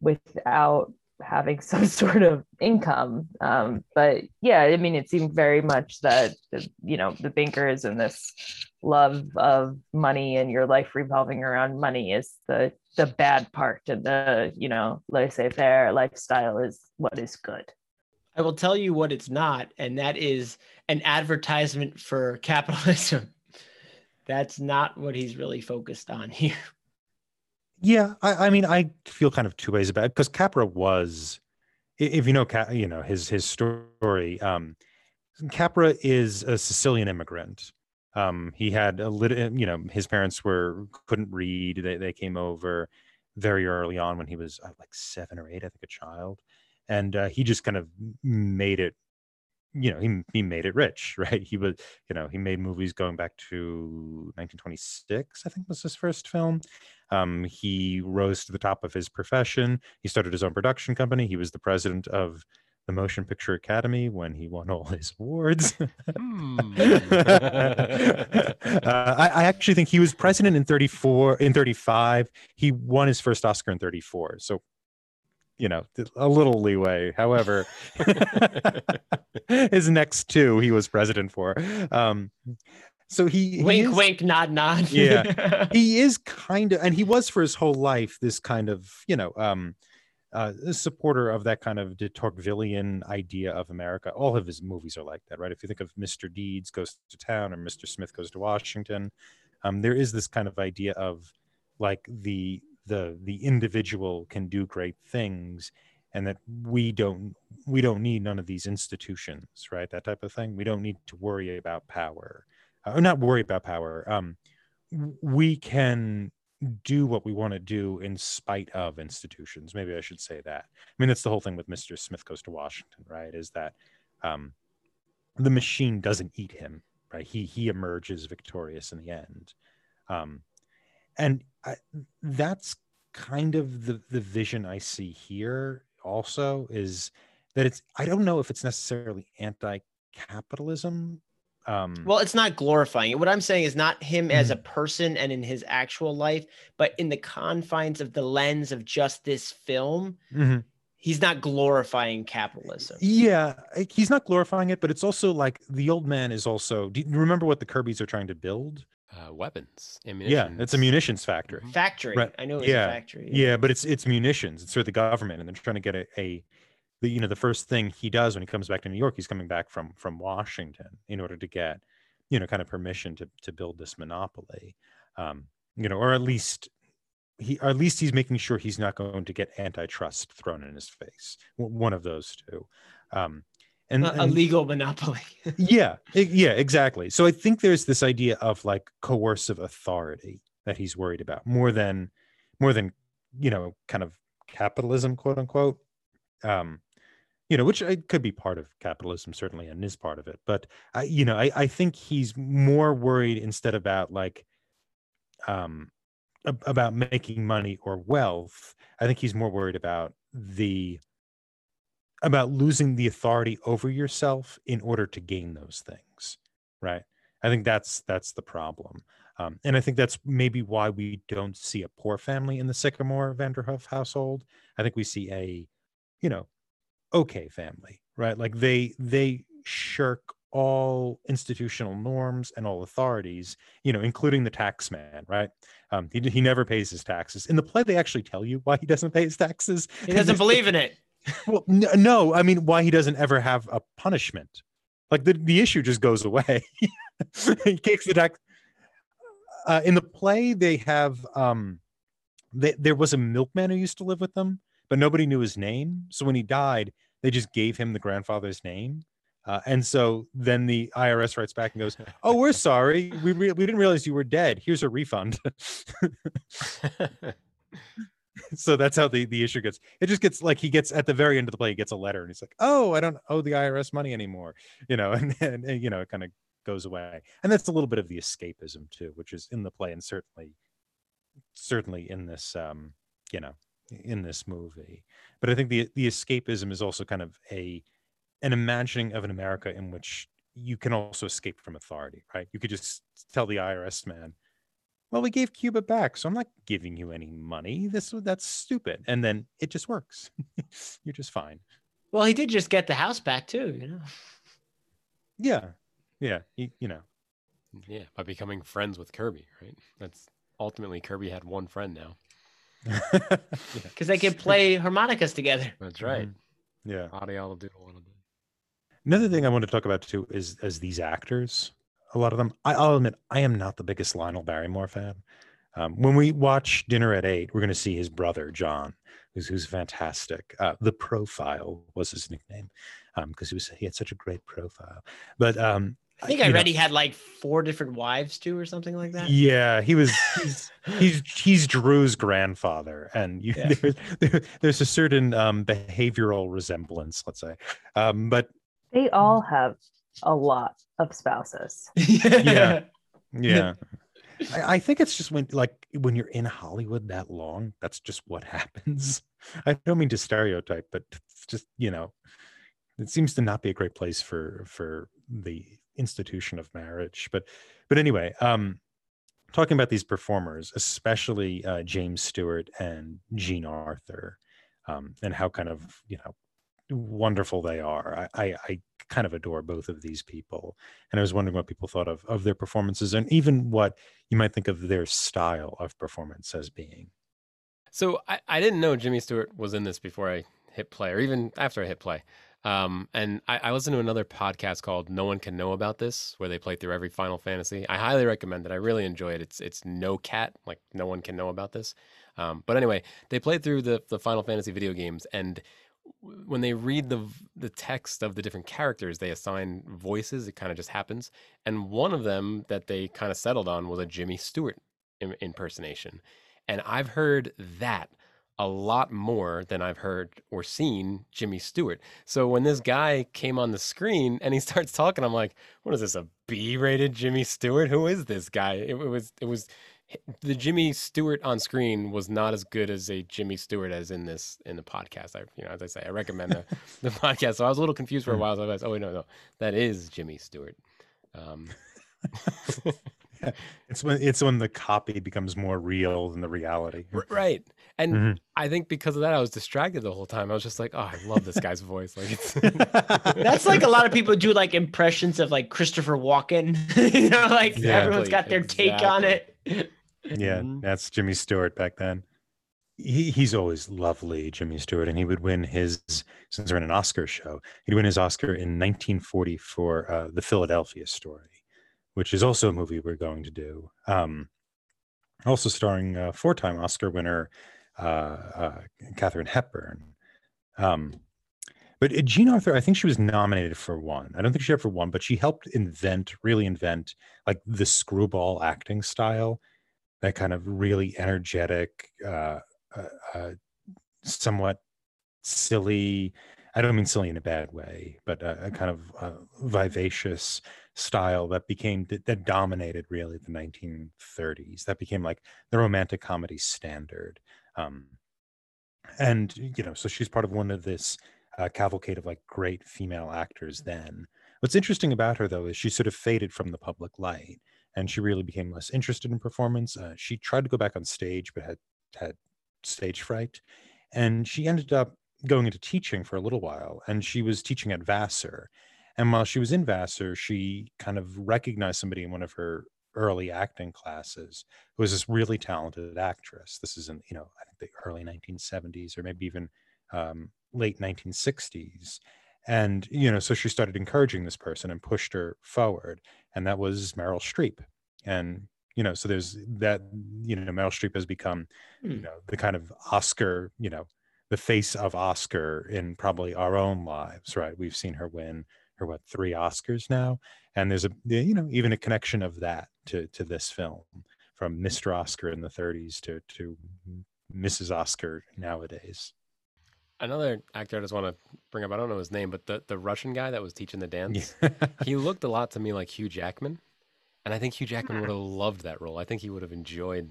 without having (laughs) some sort of income? Um but yeah i mean it seemed very much that you know the bankers and this love of money and your life revolving around money is the the bad part and the you know laissez-faire lifestyle is what is good I will tell you what it's not, and that is an advertisement for capitalism. (laughs) That's not what he's really focused on (laughs) here. Yeah, I, I mean, I feel kind of two ways about it because Capra was, if you know, you know his his story. Um, Capra is a Sicilian immigrant. Um, he had a little, you know, his parents were couldn't read. They they came over. very early on when he was uh, like seven or eight, I think, a child, and uh, he just kind of made it. You know, he he made it rich, (laughs) right? He was, you know, he made movies going back to 1926, I think was his first film. Um, he rose to the top of his profession. He started his own production company. He was the president of the Motion Picture Academy when he won all his awards. Hmm. (laughs) uh, I, I actually think he was president in 34, in 35. He won his first Oscar in 34. So, you know, a little leeway. However, (laughs) his next two he was president for. Um, so he, he wink, is- wink, nod, nod. Yeah. (laughs) he is kind of and he was for his whole life this kind of you know um uh a supporter of that kind of de Tocquevillian idea of america all of his movies are like that right if you think of mr deeds goes to town or mr smith goes to washington um there is this kind of idea of like the the the individual can do great things and that we don't we don't need none of these institutions right that type of thing. We don't need to worry about power uh, or not worry about power um we can do what we want to do in spite of institutions. Maybe i should say that. I mean that's the whole thing with mr smith goes to washington right is that um the machine doesn't eat him right? He he emerges victorious in the end. Um and I, that's kind of the the vision i see here also is that it's i don't know if it's necessarily anti-capitalism um Well, it's not glorifying it. What I'm saying is not him as Mm-hmm. a person and in his actual life, but in the confines of the lens of just this film, mhm. he's not glorifying capitalism. Yeah, he's not glorifying it, but it's also like the old man is also. Do you remember what the Kirby's are trying to build? Uh, weapons, Yeah, it's a munitions factory. Mhm. Factory. Right. I know it's Yeah. a factory. Yeah, but it's it's munitions. It's for the government, and they're trying to get a, a the you know the first thing he does when he comes back to New York, he's coming back from from Washington in order to get you know kind of permission to to build this monopoly, um, you know, or at least he or at least he's making sure he's not going to get antitrust thrown in his face. One of those two. Um, and, A, a legal monopoly. (laughs) yeah yeah exactly. So i think there's this idea of like coercive authority that he's worried about more than more than you know kind of capitalism quote unquote. Um you know which I, could be part of capitalism certainly and is part of it. But i you know i i think he's more worried instead about like um ab- about making money or wealth. I think he's more worried about the about losing the authority over yourself in order to gain those things right? I think that's that's the problem um, and i think that's maybe why we don't see a poor family in the sycamore vanderhof household. I think we see a you know okay family right? Like they they shirk all institutional norms and all authorities you know including the tax man right? Um he, he never pays his taxes. In the play they actually tell you why he doesn't pay his taxes. He doesn't (laughs) believe in it. Well, no, I mean, why he doesn't ever have a punishment? Like the, the issue just goes away. (laughs) he kicks the deck. Uh, in the play, they have um, they, there was a milkman who used to live with them, but nobody knew his name. So when he died, they just gave him the grandfather's name. Uh, and so then the IRS writes back and goes, "Oh, we're (laughs) sorry. We re- we didn't realize you were dead. Here's a refund." (laughs) (laughs) so that's how the, the issue gets it just gets like he gets at the very end of the play he gets a letter and he's like oh i don't owe the irs money anymore you know (laughs) and, and, and, you know it kind of goes away. And that's a little bit of the escapism too which is in the play and certainly certainly in this um you know in this movie. But i think the the escapism is also kind of a an imagining of an america in which you can also escape from authority right? You could just tell the irs man well we gave cuba back so i'm not giving you any money this that's stupid and then it just works (laughs) you're just fine Well, he did just get the house back too, you know. yeah yeah you, you know yeah, by becoming friends with Kirby, right? That's ultimately Kirby had one friend now. (laughs) yeah. Because they could play harmonicas together. That's right. Mm-hmm. yeah Adi all do one of them. Another thing I want to talk about too is as these actors, a lot of them. I, I'll admit I am not the biggest Lionel Barrymore fan. Um, when we watch Dinner at Eight, we're going to see his brother John, who's who's fantastic. Uh, the Profile was his nickname because he was he had such a great profile. But um, I think I you know, he had like four different wives too, or something like that. Yeah, he was. He's (laughs) he's, he's Drew's grandfather, and you, Yeah. (laughs) there's there, there's a certain um, behavioral resemblance, let's say. Um, but They all have a lot of spouses. (laughs) Yeah. yeah, I, I think it's just when like when you're in Hollywood that long, that's just what happens. (laughs) I don't mean to stereotype, but it's just you know, it seems to not be a great place for for the institution of marriage. But but anyway, um, talking about these performers, especially uh, James Stewart and Jean Arthur, um, and how kind of you know wonderful they are. I, I, I kind of adore both of these people, and I was wondering what people thought of of their performances, and even what you might think of their style of performance as being. So I, I didn't know Jimmy Stewart was in this before I hit play, or even after I hit play. Um, and I, I listened to another podcast called "No One Can Know About This," where they play through every Final Fantasy. I highly recommend it. I really enjoy it. It's it's no cat, like no one can know about this. Um, but anyway, they played through the the Final Fantasy video games, and when they read the the text of the different characters, they assign voices. It kind of just happens. And one of them that they kind of settled on was a Jimmy Stewart im- impersonation. And I've heard that a lot more than I've heard or seen Jimmy Stewart. So when this guy came on the screen and he (laughs) starts talking, I'm like, what is this? A B-rated Jimmy Stewart? Who is this guy? It, it was it was the Jimmy Stewart on screen was not as good as a Jimmy Stewart as in this in the podcast. I you know, as I say, I recommend the, (laughs) the podcast. So I was a little confused for a while. So I was, like, oh wait, no, no, that is Jimmy Stewart. Um, (laughs) (laughs) It's when it's when the copy becomes more real than the reality. Right. And Mhm. I think because of that, I was distracted the whole time. I was just like, oh, I love this guy's voice. Like it's That's like a lot of people do like impressions of like Christopher Walken. you know, like Yeah. everyone's got their take on it. Yeah, Mhm. that's Jimmy Stewart back then. He, he's always lovely, Jimmy Stewart, and he would win his since we're in an Oscar show. He'd win his Oscar in 1940 for uh, the Philadelphia Story, which is also a movie we're going to do. Um, also starring uh, four-time Oscar winner uh, uh, Katharine Hepburn. Um, but uh, Jean Arthur, I think she was nominated for one. I don't think she ever won, but she helped invent, really invent, like the screwball acting style that kind of really energetic, uh, uh, uh, somewhat silly. I don't mean silly in a bad way, but a, a kind of uh, vivacious style that became that, dominated really the 1930s. That became like the romantic comedy standard. Um, and you know, so she's part of one of this uh, cavalcade of like great female actors. Then, what's interesting about her though is she sort of faded from the public light and she really became less interested in performance. Uh, she tried to go back on stage, but had had stage fright, and she ended up going into teaching for a little while. And she was teaching at Vassar, and while she was in Vassar, she kind of recognized somebody in one of her early acting classes who was this really talented actress. This is in you know I think the early 1970s or maybe even um, late 1960s. And you know, so she started encouraging this person and pushed her forward and that was Meryl Streep. And you know, so there's that. You know, Meryl Streep has become, you Hmm. know, the kind of Oscar, you know, the face of Oscar in probably our own lives, right? We've seen her win her what three Oscars now, and there's a you know even a connection of that to to this film from Mr. Oscar in the 30s to to Mrs. Oscar nowadays. Another actor I just want to bring up. I don't know his name, but the, the Russian guy that was teaching the dance, (laughs) Yeah. he looked a lot to me like Hugh Jackman. And I think Hugh Jackman would have hmm. loved that role. I think he would have enjoyed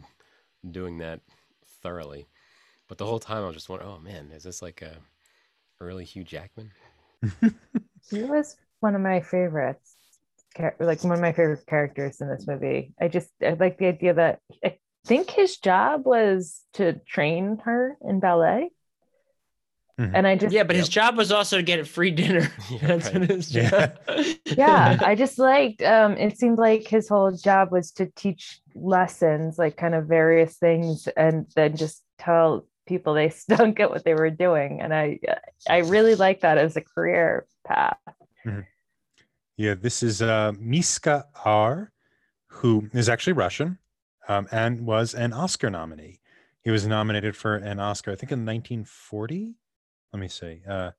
doing that thoroughly. But the whole time I was just wondering, oh man, is this like a early Hugh Jackman? (laughs) He was one of my favorites, like one of my favorite characters in this movie. I just I like the idea that I think his job was to train her in ballet, Mhm. and I just Yeah, but his job was also to get a free dinner. (laughs) Yeah, That's right. his Yeah. job. (laughs) yeah, I just liked. Um, it seemed like his whole job was to teach lessons, like kind of various things, and then just tell people they (laughs) stunk at what they were doing. And I, I really like that as a career path. Yeah, this is uh, Mischa Auer, who is actually Russian um, and was an Oscar nominee. He was nominated for an Oscar, I think, in 1940. Let me see. Uh,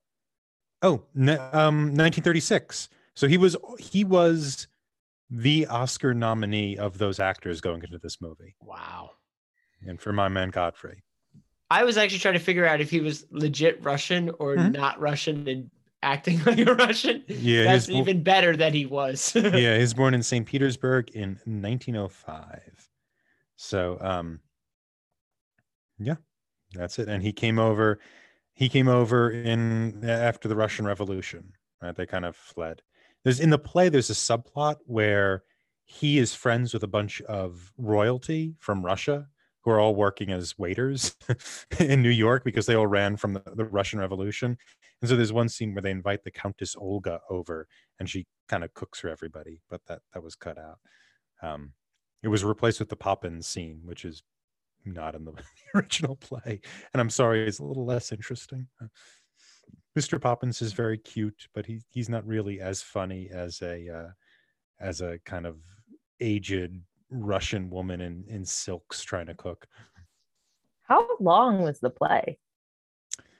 oh, ne- um, 1936. So he was he was the Oscar nominee of those actors going into this movie. Wow. And for my man Godfrey. I was actually trying to figure out if he was legit Russian or Mhm. not Russian and acting (laughs) like a Russian. Yeah, That's he's, even better that he was. (laughs) yeah, he was born in St. Petersburg in 1905. So, um, yeah, that's it. And he came over. He came over in after the Russian Revolution. Right, they kind of fled. There's in the play. There's a subplot where he is friends with a bunch of royalty from Russia who are all working as waiters (laughs) in New York because they all ran from the, the Russian Revolution. And so there's one scene where they invite the Countess Olga over and she kind of cooks for everybody, but that that was cut out. Um, it was replaced with the Poppins scene, which is not in (laughs) the original play, and I'm sorry, it's a little less interesting. Uh, Mr. Poppins is very cute, but he he's not really as funny as a uh, as a kind of aged Russian woman in in silks trying to cook. How long was the play?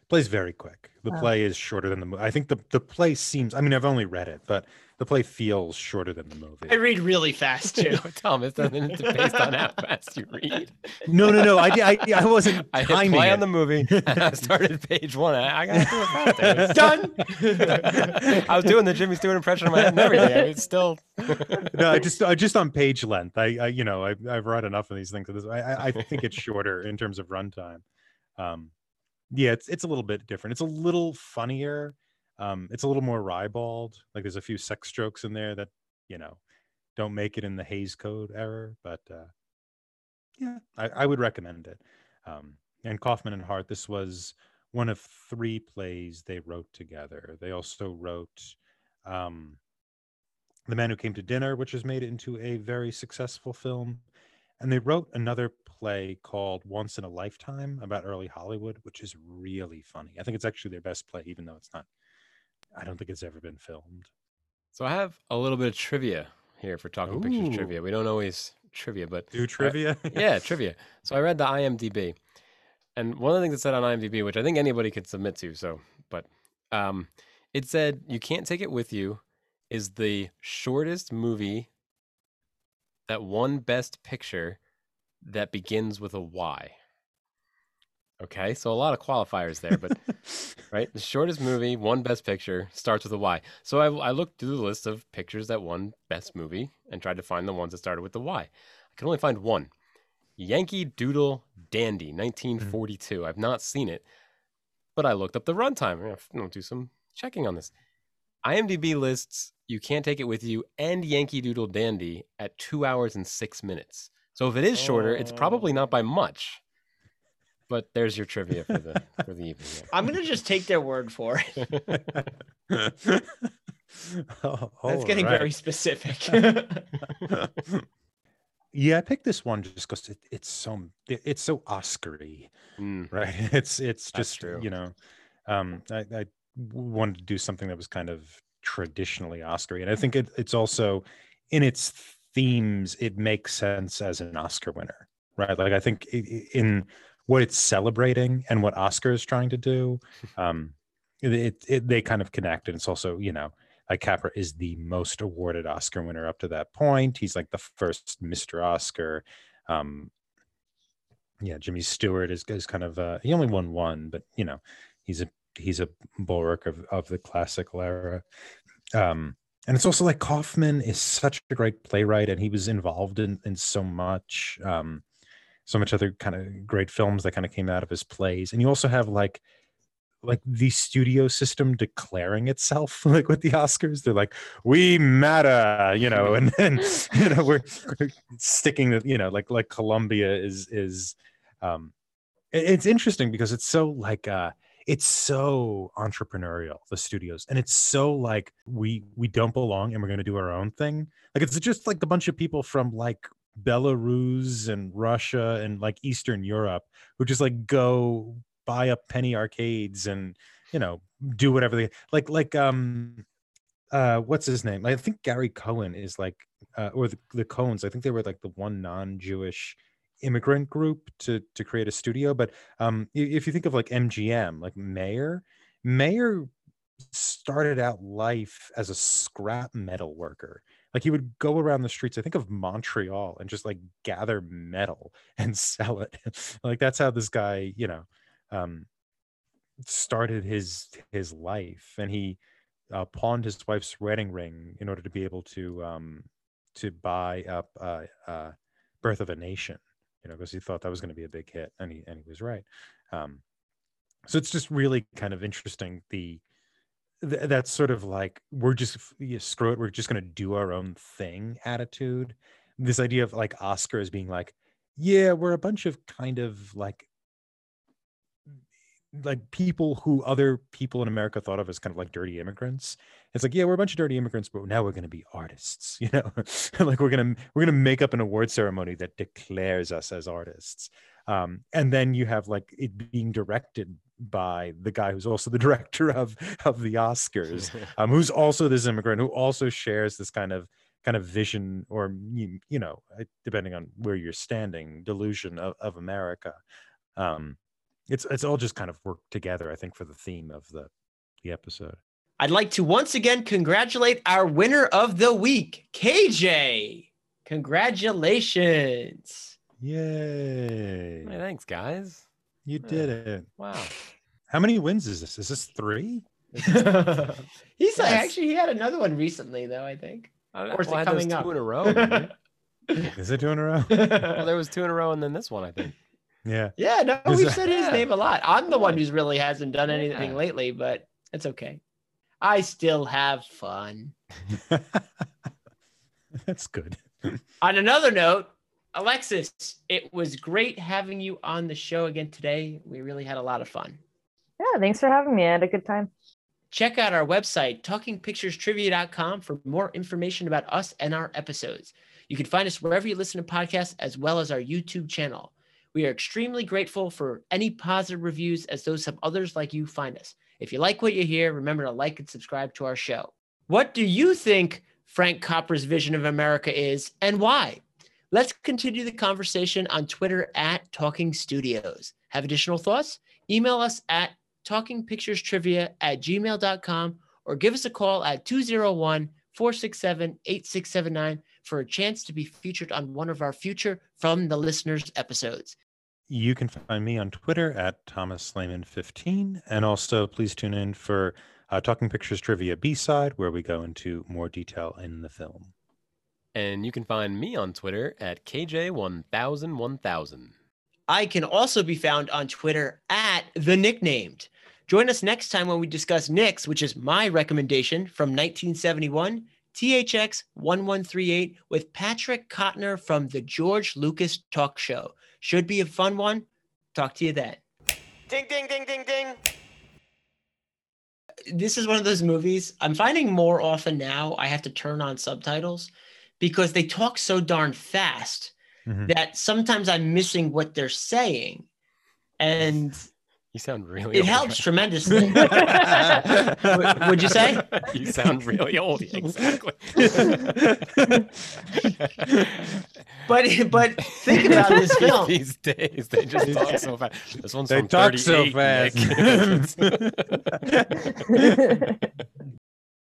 Plays very quick. The Wow. play is shorter than the movie. I think the the play seems. I mean, I've only read it, but the play feels shorter than the movie. I read really fast (laughs) too. Thomas, doesn't it (laughs) based on how fast you read? No, no, no. I, I, I wasn't (laughs) I hit play it. on the movie and I started page one. I, I gotta do it. Done. I was doing the Jimmy Stewart impression in my head and everything. I mean, it's still. no, I just, I just on page length. I, I you know, I, I've read enough of these things. I, I- I think it's shorter in terms of runtime. Um, yeah, it's, it's a little bit different. It's a little funnier. Um, it's a little more ribald. Like there's a few sex jokes in there that, you know, don't make it in the Hays Code error. But uh, yeah, I, I would recommend it. Um, and Kaufman and Hart, this was one of three plays they wrote together. They also wrote um, The Man Who Came to Dinner, which has made it into a very successful film. And they wrote another play called Once in a Lifetime about early Hollywood, which is really funny. I think it's actually their best play, even though it's not, I don't think it's ever been filmed. So I have a little bit of trivia here for Talking Pictures trivia. We don't always trivia, but Do trivia? (laughs) yeah, (laughs) trivia. So I read the IMDb, and one of the things it said on IMDb, which I think anybody could submit to, so but um, it said you can't take it with you is the shortest movie that won Best Picture that begins with a Y. Okay, so a lot of qualifiers there, but (laughs) right, the shortest movie one Best Picture starts with a Y. So I, I looked through the list of pictures that won Best Movie and tried to find the ones that started with the Y. I could only find one. Yankee Doodle Dandy, hmm. 1942. I've not seen it, but I looked up the runtime. I'm gonna do some checking on this. IMDb lists You Can't Take It With You and Yankee Doodle Dandy at two hours and six minutes. So if it is shorter, it's probably not by oh. much. But there's your trivia for the for the evening. I'm gonna just take their word for it. Oh, (laughs) That's getting right. very specific. (laughs) yeah, I picked this one just because it, it's so it- it's so Oscar-y, Mm, right? (laughs) It's it's just true. you know, um, I, I wanted to do something that was kind of traditionally Oscar-y, and I think it, it's also in its themes it makes sense as an Oscar winner, right? Like I think i- i- in what it's celebrating and what Oscar is trying to do, (laughs) um, it, it, they kind of connect, and it's also you know like Capra is the most awarded Oscar winner up to that point. He's like the first Mr. Oscar. Um, yeah, Jimmy Stewart is, is kind of uh, he only won one, but you know, he's a he's a bulwark of of the classical era. Um, and it's also like Kaufman is such a great playwright, and he was involved in in so much, um, so much other kind of great films that kind of came out of his plays. And you also have like like the studio system declaring itself (laughs) like with the oscars. They're like we matter you know and then (laughs) you know we're, sticking to you know like like columbia is is um it's interesting because it's so like uh it's so entrepreneurial the studios. And it's so like we we don't belong and we're going to do our own thing. Like it's just like a bunch of people from like belarus and russia and like eastern europe who just like go buy up penny arcades and you know do whatever they like like um uh what's his name? I think gary cohen is like uh, or the, the cohens. I think they were like the one non-jewish immigrant group to to create a studio but um if you think of like mgm like mayer mayer started out life as a scrap metal worker Like he would go around the streets, I think of Montreal, and just like gather metal (laughs) and sell it. (laughs) like that's how this guy, you know, um, started his his life, and he uh, pawned his wife's wedding ring in order to be able to um, to buy up uh, uh, Birth of a Nation. You know, because he thought that was going to be a big hit, and he and he was right. Um, so it's just really kind of interesting the th- that's sort of like we're just yeah, screw it we're just to do our own thing attitude this idea of like oscar as being like yeah we're a bunch of kind of like like people who other people in America thought of as kind of like dirty immigrants. It's like, yeah, we're a bunch of dirty immigrants, but now we're going to be artists, (laughs) you know, like we're going to we're going to make up an award ceremony that declares us as artists. Um, and then you have like it being directed by the guy who's also the (laughs) director of of the Oscars, (laughs) um, who's also this immigrant who also shares this kind of kind of vision or you, you know depending on where you're standing delusion of, of America. Um, it's it's all just kind of worked together, I think, for the theme of the the episode. I'd like to once again congratulate our winner of the week, KJ. Congratulations. Yay. Hey, thanks, guys. You Yeah. did it. Wow. How many wins is this? Is this three? (laughs) He's Yes. actually he had another one recently though, I think. I, Or is well, I it coming up? two in a row. (laughs) Is it two in a row? we? well, there was two in a row, and then this one, I think. yeah. yeah, no, Is we've that- said his Yeah. name a lot. I'm the one who's really hasn't done anything Yeah. lately, but it's okay. I still have fun. (laughs) That's good. On another note, Alexis, it was great having you on the show again today. We really had a lot of fun. Yeah, thanks for having me. I had a good time. Check out our website, talkingpicturestrivia.com, for more information about us and our episodes. You can find us wherever you listen to podcasts, as well as our YouTube channel. We are extremely grateful for any positive reviews, as those help others like you find us. If you like what you hear, remember to like and subscribe to our show. What do you think Frank Capra's vision of America is, and why? Let's continue the conversation on Twitter at Talking Studios. Have additional thoughts? Email us at talkingpicturestrivia at gmail.com or give us a call at 201 467 8679 for a chance to be featured on one of our future From the Listeners episodes. You can find me on Twitter at Thomas Slayman15. And also, please tune in for uh, Talking Pictures Trivia B side, where we go into more detail in the film. And you can find me on Twitter at KJ10001000. I can also be found on Twitter at The Nicknamed. Join us next time when we discuss Nix, which is my recommendation from 1971, THX 1138, with Patrick Cotnoir from the George Lucas Talk Show. Should be a fun one. Talk to you then. Ding, ding, ding, ding, ding. This is one of those movies I'm finding more often now. I have to turn on subtitles because they talk so darn fast Mhm. that sometimes I'm missing what they're saying. And You sound really it old helps (laughs) tremendously. Would- would you say? you sound really old. Exactly. (laughs) But but think about this (laughs) film. These days, they just talk so fast. This one's They from talk so 38, Nick. fast.